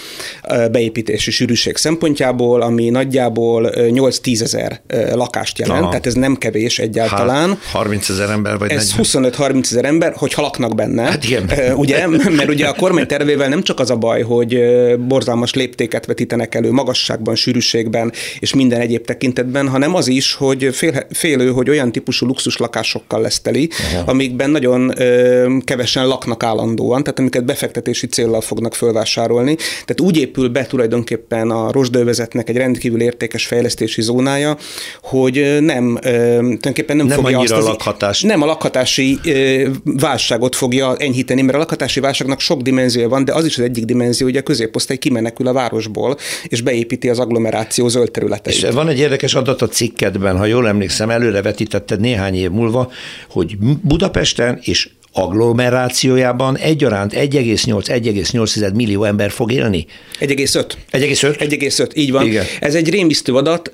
beépítési sűrűség szempontjából, ami nagyjából 8-10 ezer lakást jelent, Aha. tehát ez nem kevés egyáltalán. Hát, 30 ezer ember vagy Ez 25-30 ezer ember, hogy laknak benne. Hát igen. Ugye, mert ugye a kormány tervével nem csak az a baj, hogy borzalmas léptéket vetítenek elő magasságban, sűrűségben és minden egyéb tekintetben, hanem az is, hogy fél, félő, hogy olyan típusú luxus lakásokkal lesz teli, Aha. amikben nagyon ö, kevesen laknak állandóan, tehát amiket befektetési célral fognak fölvásárolni. Tehát úgy épül be tulajdonképpen a rosdővezetnek egy rendkívül értékes fejlesztési zónája, hogy nem, ö, tulajdonképpen nem, nem fogja azt az, lakhatás. Nem a lakhatási ö, válságot fogja enyhíteni, mert a lakhatási válságnak sok dimenziója van, de az is az egyik dimenzió, hogy a középosztály kimenekül a városból, és beépíti az agglomeráció zöld területeit. És van egy érdekes adat a cikkedben, ha jól emlékszem, előre vetítetted néhány év múlva, hogy Budapesten és agglomerációjában egyaránt 1,8-1,8 millió ember fog élni? 1,5. 1,5? 1,5, így van. Igen. Ez egy rémisztő adat,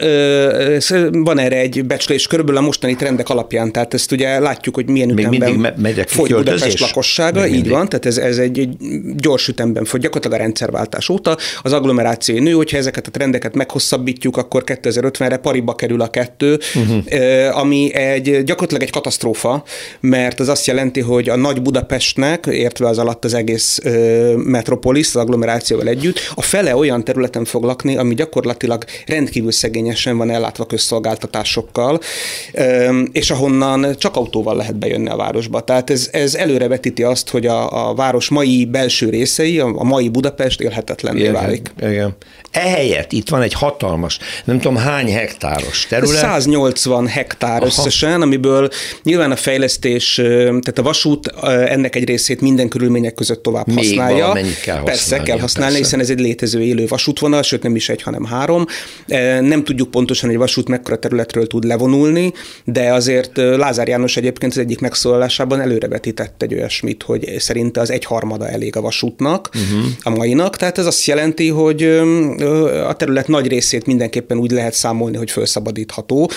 van erre egy becslés körülbelül a mostani trendek alapján, tehát ezt ugye látjuk, hogy milyen Még ütemben megyek fogy Budapest lakossága, Még így mindig. van, tehát ez, ez egy gyors ütemben fogy, gyakorlatilag a rendszerváltás óta. Az agglomeráció nő, hogyha ezeket a trendeket meghosszabbítjuk, akkor 2050-re pariba kerül a kettő, uh-huh. ami egy gyakorlatilag egy katasztrófa, mert az azt jelenti, hogy hogy a nagy Budapestnek, értve az alatt az egész ö, metropolis, az agglomerációval együtt, a fele olyan területen fog lakni, ami gyakorlatilag rendkívül szegényesen van ellátva közszolgáltatásokkal, ö, és ahonnan csak autóval lehet bejönni a városba. Tehát ez, ez előrevetíti azt, hogy a, a város mai belső részei, a, a mai Budapest élhetetlenné válik. Igen. Ehelyett itt van egy hatalmas, nem tudom hány hektáros terület. 180 hektár Aha. összesen, amiből nyilván a fejlesztés, tehát a vasút ennek egy részét minden körülmények között tovább Még használja. kell. Persze kell használni, persze. hiszen ez egy létező élő vasútvonal, sőt nem is egy, hanem három. Nem tudjuk pontosan, hogy vasút mekkora területről tud levonulni, de azért Lázár János egyébként az egyik megszólalásában előrevetített egy olyasmit, hogy szerinte az egyharmada elég a vasútnak, uh-huh. a mainak. Tehát ez azt jelenti, hogy a terület nagy részét mindenképpen úgy lehet számolni, hogy felszabadítható.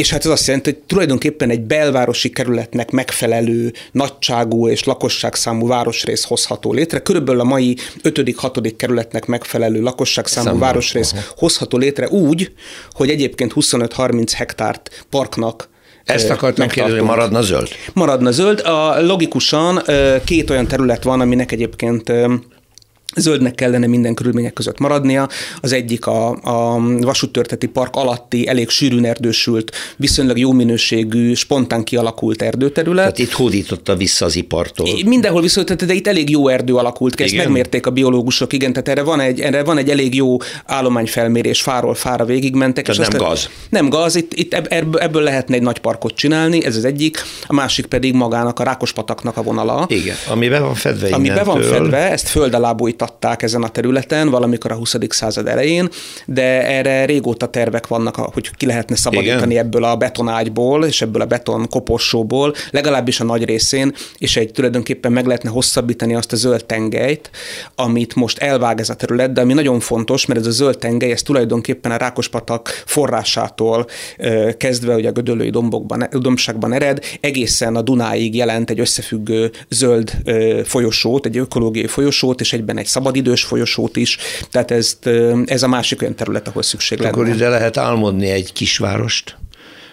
És hát ez azt jelenti, hogy tulajdonképpen egy belvárosi kerületnek megfelelő nagyságú és lakosságszámú városrész hozható létre. Körülbelül a mai 5.-6. kerületnek megfelelő lakosságszámú Számú. városrész aha. hozható létre úgy, hogy egyébként 25-30 hektárt parknak ezt akartam kérdezni, maradna zöld? Maradna zöld. A, logikusan két olyan terület van, aminek egyébként Zöldnek kellene minden körülmények között maradnia. Az egyik a, a vasúttörteti park alatti, elég sűrűn erdősült, viszonylag jó minőségű, spontán kialakult erdőterület. Tehát itt hódította vissza az ipartól. Mindenhol vissza, de itt elég jó erdő alakult ki, ezt megmérték a biológusok, igen, tehát erre van egy, erre van egy elég jó állományfelmérés, fáról fára végigmentek. Tehát és nem gaz. Nem gaz, itt, itt ebből lehetne egy nagy parkot csinálni, ez az egyik, a másik pedig magának a Rákospataknak a vonala. Igen, ami be van fedve Ami be van fedve, ezt föld alá megvitatták ezen a területen valamikor a 20. század elején, de erre régóta tervek vannak, hogy ki lehetne szabadítani Igen. ebből a betonágyból és ebből a beton koporsóból, legalábbis a nagy részén, és egy tulajdonképpen meg lehetne hosszabbítani azt a zöld tengelyt, amit most elvág ez a terület, de ami nagyon fontos, mert ez a zöld tengely, ez tulajdonképpen a Rákospatak forrásától kezdve, ugye a Gödöllői dombokban, dombságban ered, egészen a Dunáig jelent egy összefüggő zöld folyosót, egy ökológiai folyosót, és egyben egy szabadidős folyosót is. Tehát ez, ez a másik olyan terület, ahol szükség lenne. Akkor ide lehet álmodni egy kisvárost,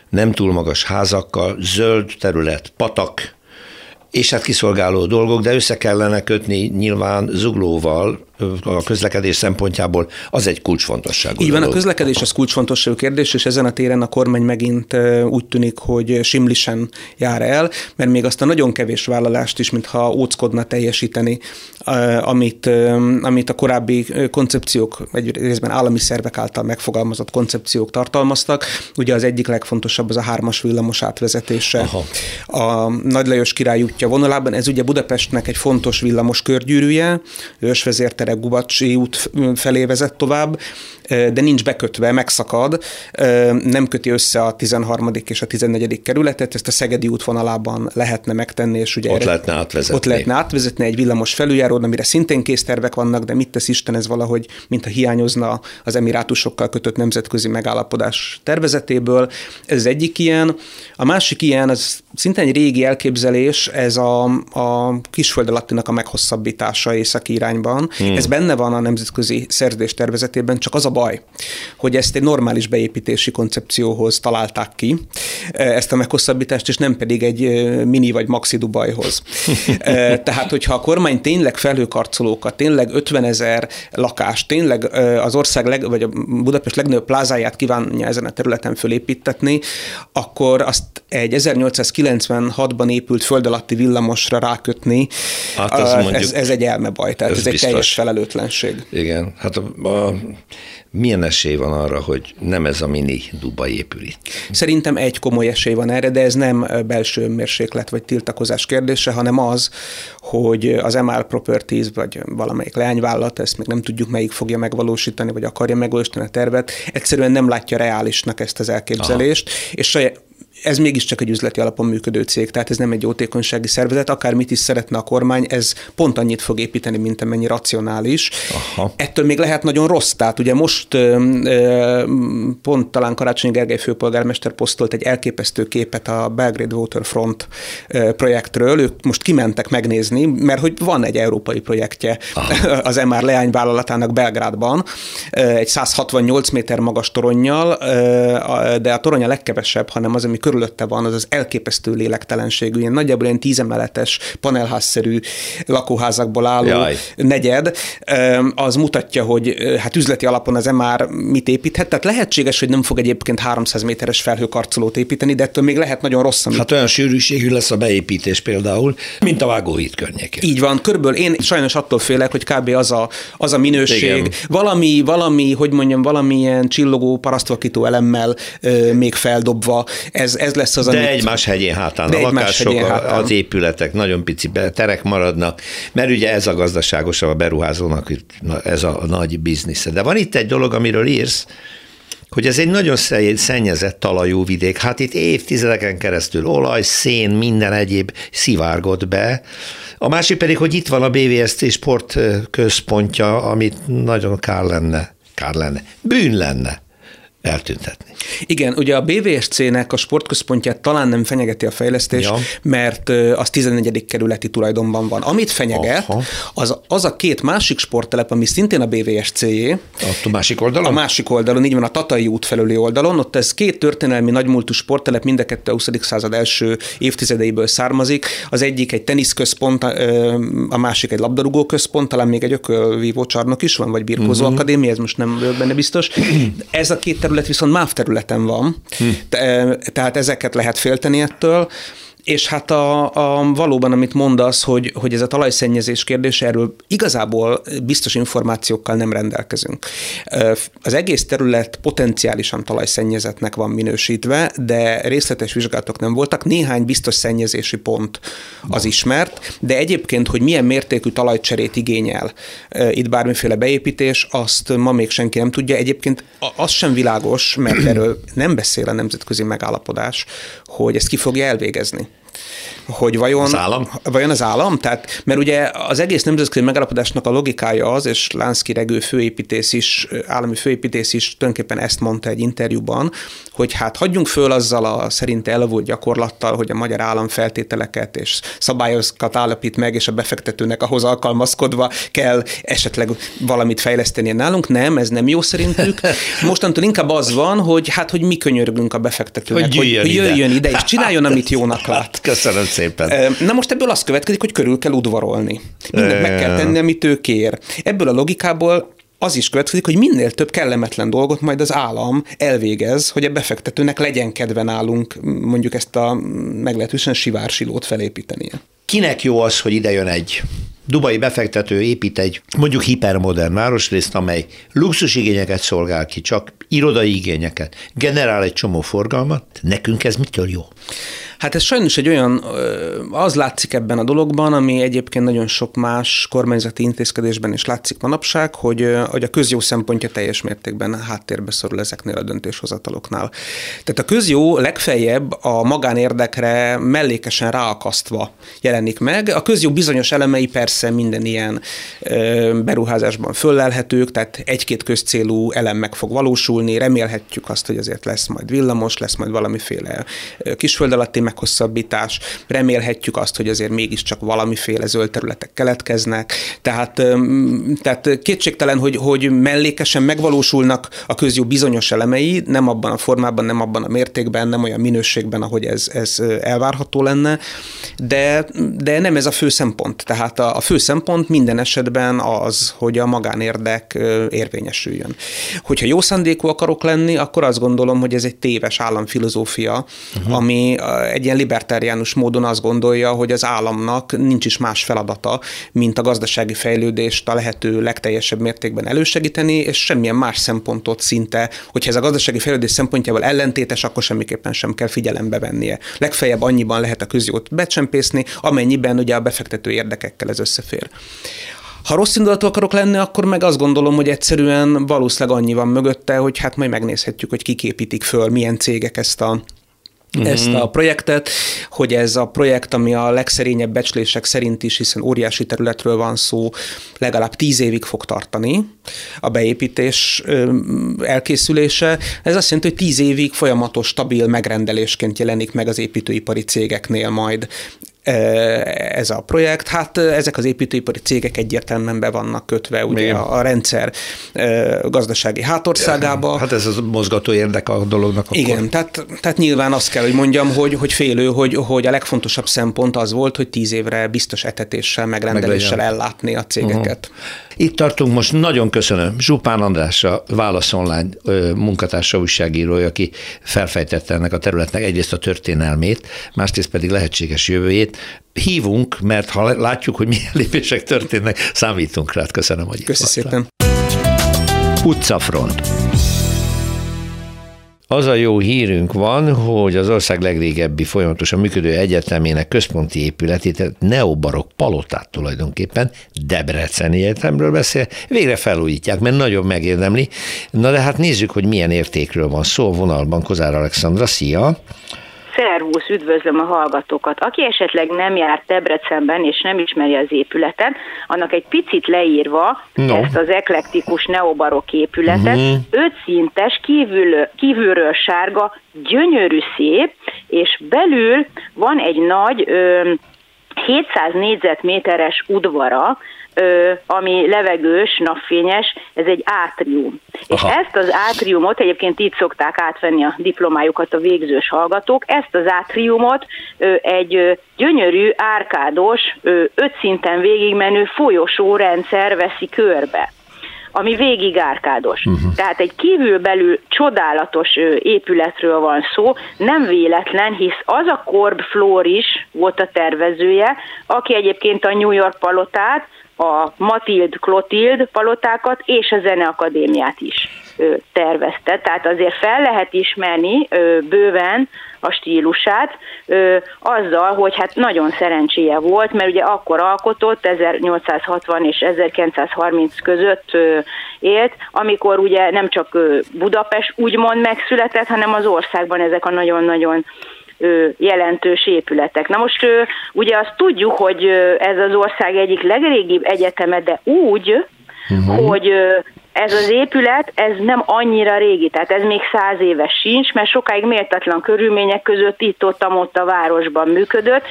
nem túl magas házakkal, zöld terület, patak, és hát kiszolgáló dolgok, de össze kellene kötni nyilván zuglóval, a közlekedés szempontjából az egy kulcsfontosságú Így van, a közlekedés az kulcsfontosságú kérdés, és ezen a téren a kormány megint úgy tűnik, hogy simlisen jár el, mert még azt a nagyon kevés vállalást is, mintha óckodna teljesíteni, amit, amit a korábbi koncepciók, egy részben állami szervek által megfogalmazott koncepciók tartalmaztak. Ugye az egyik legfontosabb az a hármas villamos átvezetése Aha. a Nagy Lajos király útja vonalában. Ez ugye Budapestnek egy fontos villamos körgyűrűje, ősvezérte Tere Gubacsi út felé vezet tovább, de nincs bekötve, megszakad, nem köti össze a 13. és a 14. kerületet, ezt a Szegedi útvonalában lehetne megtenni, és ugye ott lehetne átvezetni. Ott lehetne átvezetni egy villamos felüljárót, amire szintén késztervek vannak, de mit tesz Isten, ez valahogy, mintha hiányozna az emirátusokkal kötött nemzetközi megállapodás tervezetéből. Ez egyik ilyen. A másik ilyen, az szinte egy régi elképzelés, ez a, a kisföld alattinak a meghosszabbítása északi irányban. Hmm. Ez benne van a nemzetközi szerződés tervezetében, csak az a baj, hogy ezt egy normális beépítési koncepcióhoz találták ki, ezt a meghosszabbítást, és nem pedig egy mini vagy maxi Dubajhoz. Tehát, hogyha a kormány tényleg felhőkarcolókat, tényleg 50 ezer lakást, tényleg az ország, leg, vagy a Budapest legnagyobb plázáját kívánja ezen a területen fölépítetni, akkor azt egy 1896-ban épült föld alatti villamosra rákötni, hát ez, mondjuk, ez, ez egy elmebaj, tehát ez, ez egy teljes felelőtlenség. Igen, hát a, a milyen esély van arra, hogy nem ez a mini Dubai épül itt? Szerintem egy komoly esély van erre, de ez nem belső mérséklet vagy tiltakozás kérdése, hanem az, hogy az MR Properties vagy valamelyik leányvállalat, ezt még nem tudjuk melyik fogja megvalósítani, vagy akarja megvalósítani a tervet, egyszerűen nem látja reálisnak ezt az elképzelést, Aha. és saját, ez mégiscsak egy üzleti alapon működő cég, tehát ez nem egy jótékonysági szervezet, akármit is szeretne a kormány, ez pont annyit fog építeni, mint amennyi racionális. Aha. Ettől még lehet nagyon rossz, tehát ugye most pont talán Karácsony Gergely főpolgármester posztolt egy elképesztő képet a Belgrade Waterfront projektről, ők most kimentek megnézni, mert hogy van egy európai projektje Aha. az MR leányvállalatának Belgrádban, egy 168 méter magas toronnyal, de a torony a legkevesebb, hanem az, ami körülötte van, az az elképesztő lélektelenségű, ilyen nagyjából ilyen tízemeletes, panelházszerű lakóházakból álló Jaj. negyed, az mutatja, hogy hát üzleti alapon az már mit építhet. Tehát lehetséges, hogy nem fog egyébként 300 méteres felhőkarcolót építeni, de ettől még lehet nagyon rossz. Amit... Hát olyan sűrűségű lesz a beépítés például, mint a vágóhíd környékén. Így van, körülbelül én sajnos attól félek, hogy kb. az a, az a minőség, Igen. valami, valami, hogy mondjam, valamilyen csillogó parasztvakító elemmel ö, még feldobva, ez, ez lesz az, De amit... egymás hegyén hátán De a lakások, hegyén hátán. az épületek nagyon pici terek maradnak, mert ugye ez a gazdaságosabb a beruházónak, ez a nagy biznisze. De van itt egy dolog, amiről írsz, hogy ez egy nagyon szennyezett talajú vidék. Hát itt évtizedeken keresztül olaj, szén, minden egyéb szivárgott be. A másik pedig, hogy itt van a BVST sportközpontja, amit nagyon kár lenne, kár lenne, bűn lenne eltüntetni. Igen, ugye a BVSC-nek a sportközpontját talán nem fenyegeti a fejlesztés, ja. mert az 14. kerületi tulajdonban van. Amit fenyeget, az, az a két másik sporttelep, ami szintén a BVSC-jé. A másik oldalon? A másik oldalon, így van, a Tatai út felüli oldalon. Ott ez két történelmi nagymúltú sporttelep, mind a kettő a 20. század első évtizedeiből származik. Az egyik egy teniszközpont, a másik egy labdarúgó központ, talán még egy ökölvívó csarnok is van, vagy birkózó uh-huh. akadémia, ez most nem benne biztos. Ez a két terület viszont MÁV területen van, hm. tehát ezeket lehet félteni ettől És hát a, a, valóban, amit mondasz, hogy, hogy ez a talajszennyezés kérdése, erről igazából biztos információkkal nem rendelkezünk. Az egész terület potenciálisan talajszennyezetnek van minősítve, de részletes vizsgálatok nem voltak. Néhány biztos szennyezési pont az ismert, de egyébként, hogy milyen mértékű talajcserét igényel itt bármiféle beépítés, azt ma még senki nem tudja. Egyébként az sem világos, mert erről nem beszél a nemzetközi megállapodás, hogy ezt ki fogja elvégezni hogy vajon az állam, vajon az állam? Tehát, mert ugye az egész nemzetközi megállapodásnak a logikája az, és Lánszki Regő főépítész is, állami főépítész is tulajdonképpen ezt mondta egy interjúban, hogy hát hagyjunk föl azzal a szerint elavult gyakorlattal, hogy a magyar állam feltételeket és szabályokat állapít meg, és a befektetőnek ahhoz alkalmazkodva kell esetleg valamit fejleszteni nálunk. Nem, ez nem jó szerintük. Mostantól inkább az van, hogy hát, hogy mi könyörgünk a befektetőnek, hogy jöjjön, hogy jöjjön ide. ide, és csináljon, amit jónak lát. Köszönöm szépen. Na most ebből az következik, hogy körül kell udvarolni. Mindent meg kell tenni, amit ő kér. Ebből a logikából az is következik, hogy minél több kellemetlen dolgot majd az állam elvégez, hogy a befektetőnek legyen kedve nálunk mondjuk ezt a meglehetősen sivársilót felépítenie. Kinek jó az, hogy ide jön egy dubai befektető épít egy mondjuk hipermodern városrészt, amely luxusigényeket szolgál ki, csak irodai igényeket, generál egy csomó forgalmat, nekünk ez mitől jó? Hát ez sajnos egy olyan, az látszik ebben a dologban, ami egyébként nagyon sok más kormányzati intézkedésben is látszik manapság, hogy, hogy a közjó szempontja teljes mértékben háttérbe szorul ezeknél a döntéshozataloknál. Tehát a közjó legfeljebb a magánérdekre mellékesen ráakasztva jelenik meg. A közjó bizonyos elemei persze minden ilyen beruházásban föllelhetők, tehát egy-két közcélú elem meg fog valósulni, remélhetjük azt, hogy azért lesz majd villamos, lesz majd valamiféle kisföld alatti meghosszabbítás, remélhetjük azt, hogy azért mégiscsak valamiféle zöld területek keletkeznek, tehát, tehát kétségtelen, hogy, hogy mellékesen megvalósulnak a közjó bizonyos elemei, nem abban a formában, nem abban a mértékben, nem olyan minőségben, ahogy ez, ez elvárható lenne, de, de nem ez a fő szempont. Tehát a, a fő szempont minden esetben az, hogy a magánérdek érvényesüljön. Hogyha jó szándékú akarok lenni, akkor azt gondolom, hogy ez egy téves államfilozófia, uh-huh. ami egy ilyen libertáriánus módon azt gondolja, hogy az államnak nincs is más feladata, mint a gazdasági fejlődést a lehető legteljesebb mértékben elősegíteni, és semmilyen más szempontot szinte, hogyha ez a gazdasági fejlődés szempontjából ellentétes, akkor semmiképpen sem kell figyelembe vennie. Legfeljebb annyiban lehet a közjót becsempészni, amennyiben ugye a befektető érdekekkel ez összefér. Ha rossz indulatú akarok lenni, akkor meg azt gondolom, hogy egyszerűen valószínűleg annyi van mögötte, hogy hát majd megnézhetjük, hogy kiképítik föl, milyen cégek ezt a uh-huh. ezt a projektet, hogy ez a projekt, ami a legszerényebb becslések szerint is, hiszen óriási területről van szó, legalább tíz évig fog tartani a beépítés elkészülése. Ez azt jelenti, hogy tíz évig folyamatos, stabil megrendelésként jelenik meg az építőipari cégeknél majd ez a projekt. Hát ezek az építőipari cégek egyértelműen be vannak kötve ugye a, a rendszer gazdasági hátországába. Hát ez az mozgató érdek a dolognak. Akkor. Igen, tehát, tehát nyilván azt kell, hogy mondjam, hogy, hogy félő, hogy, hogy a legfontosabb szempont az volt, hogy tíz évre biztos etetéssel, megrendeléssel Meglegyen. ellátni a cégeket. Uh-huh. Itt tartunk most, nagyon köszönöm Zsupán András, a Válasz Online munkatársa, újságírója, aki felfejtette ennek a területnek egyrészt a történelmét, másrészt pedig lehetséges jövőjét. Hívunk, mert ha látjuk, hogy milyen lépések történnek, számítunk rá. Köszönöm, hogy Köszönöm szépen. Utcafront. Az a jó hírünk van, hogy az ország legrégebbi folyamatosan működő egyetemének központi épületét, neobarok palotát tulajdonképpen, Debreceni Egyetemről beszél, végre felújítják, mert nagyon megérdemli. Na de hát nézzük, hogy milyen értékről van szó. Vonalban Kozár Alexandra, szia! Szervusz, üdvözlöm a hallgatókat. Aki esetleg nem járt Debrecenben és nem ismeri az épületet, annak egy picit leírva no. ezt az eklektikus neobarok épületet, mm. öt szintes, kívül, kívülről sárga, gyönyörű szép, és belül van egy nagy ö, 700 négyzetméteres udvara, ami levegős, napfényes, ez egy átrium. Aha. És ezt az átriumot, egyébként így szokták átvenni a diplomájukat a végzős hallgatók, ezt az átriumot egy gyönyörű, árkádos, öt szinten végigmenő folyosó rendszer veszi körbe ami végig árkádos. Uh-huh. Tehát egy kívülbelül csodálatos épületről van szó, nem véletlen, hisz az a Korb Flór is volt a tervezője, aki egyébként a New York palotát, a Matild Clotild palotákat és a Zeneakadémiát is tervezte. Tehát azért fel lehet ismerni bőven a stílusát, azzal, hogy hát nagyon szerencséje volt, mert ugye akkor alkotott, 1860 és 1930 között élt, amikor ugye nem csak Budapest úgymond megszületett, hanem az országban ezek a nagyon-nagyon jelentős épületek. Na most ugye azt tudjuk, hogy ez az ország egyik legrégibb egyeteme, de úgy, uh-huh. hogy ez az épület, ez nem annyira régi, tehát ez még száz éves sincs, mert sokáig méltatlan körülmények között itt-ott ott a városban működött,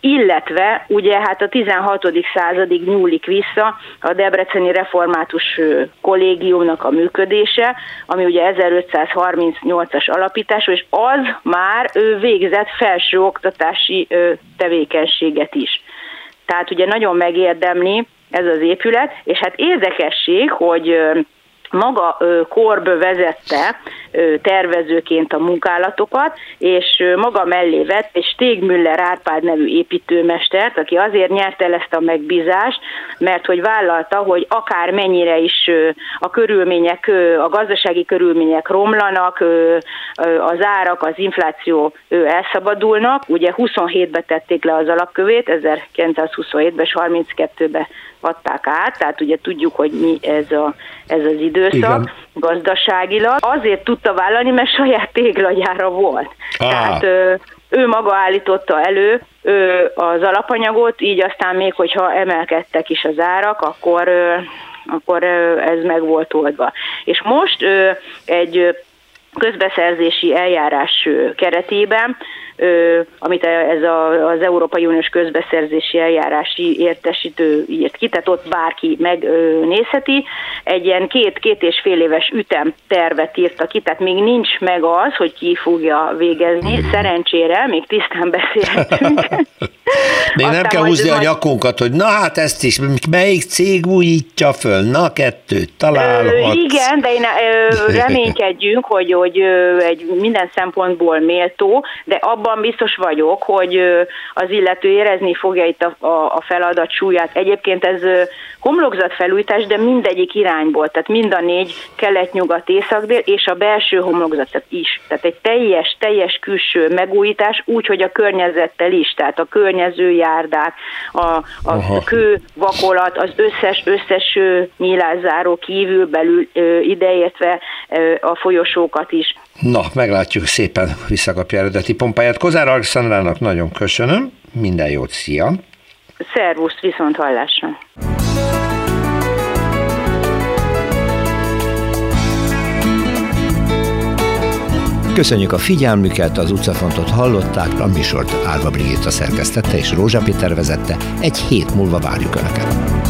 illetve ugye hát a 16. századig nyúlik vissza a Debreceni Református Kollégiumnak a működése, ami ugye 1538-as alapítású, és az már végzett felsőoktatási tevékenységet is. Tehát ugye nagyon megérdemli ez az épület, és hát érdekesség, hogy maga Korb vezette tervezőként a munkálatokat, és maga mellé vett egy Stegmüller Árpád nevű építőmestert, aki azért nyerte el ezt a megbízást, mert hogy vállalta, hogy akár mennyire is a körülmények, a gazdasági körülmények romlanak, az árak, az infláció elszabadulnak. Ugye 27-ben tették le az alapkövét, 1927-ben és 32-ben adták át, tehát ugye tudjuk, hogy mi ez, a, ez az időszak Igen. gazdaságilag. Azért tudta vállalni, mert saját téglagyára volt. Ah. Tehát ő maga állította elő az alapanyagot, így aztán még, hogyha emelkedtek is az árak, akkor, akkor ez meg volt oldva. És most egy közbeszerzési eljárás keretében amit ez a, az Európai Uniós közbeszerzési eljárási értesítő írt ki, tehát ott bárki megnézheti. Egy ilyen két-két és fél éves ütem tervet írta ki, tehát még nincs meg az, hogy ki fogja végezni. Szerencsére még tisztán beszélhetünk. még nem kell húzni a nyakunkat, hogy na hát ezt is, melyik cég újítja föl, na kettőt találhat. Igen, de én reménykedjünk, hogy, hogy egy minden szempontból méltó, de abban abban biztos vagyok, hogy az illető érezni fogja itt a, a, a feladat súlyát. Egyébként ez homlokzatfelújítás, de mindegyik irányból, tehát mind a négy kelet-nyugat, észak-dél, és a belső homlokzat is. Tehát egy teljes, teljes külső megújítás, úgy, hogy a környezettel is, tehát a környező járdák, a, a kő, vakolat, az összes, összes nyílászáró kívül belül ideértve a folyosókat is. Na, meglátjuk szépen visszakapja eredeti pompáját. Kozár Alexandrának nagyon köszönöm, minden jót, szia! Szervusz, viszont hallásra! Köszönjük a figyelmüket, az utcafontot hallották, a műsort Árva Brigitta szerkesztette és Rózsa Péter vezette. Egy hét múlva várjuk Önöket.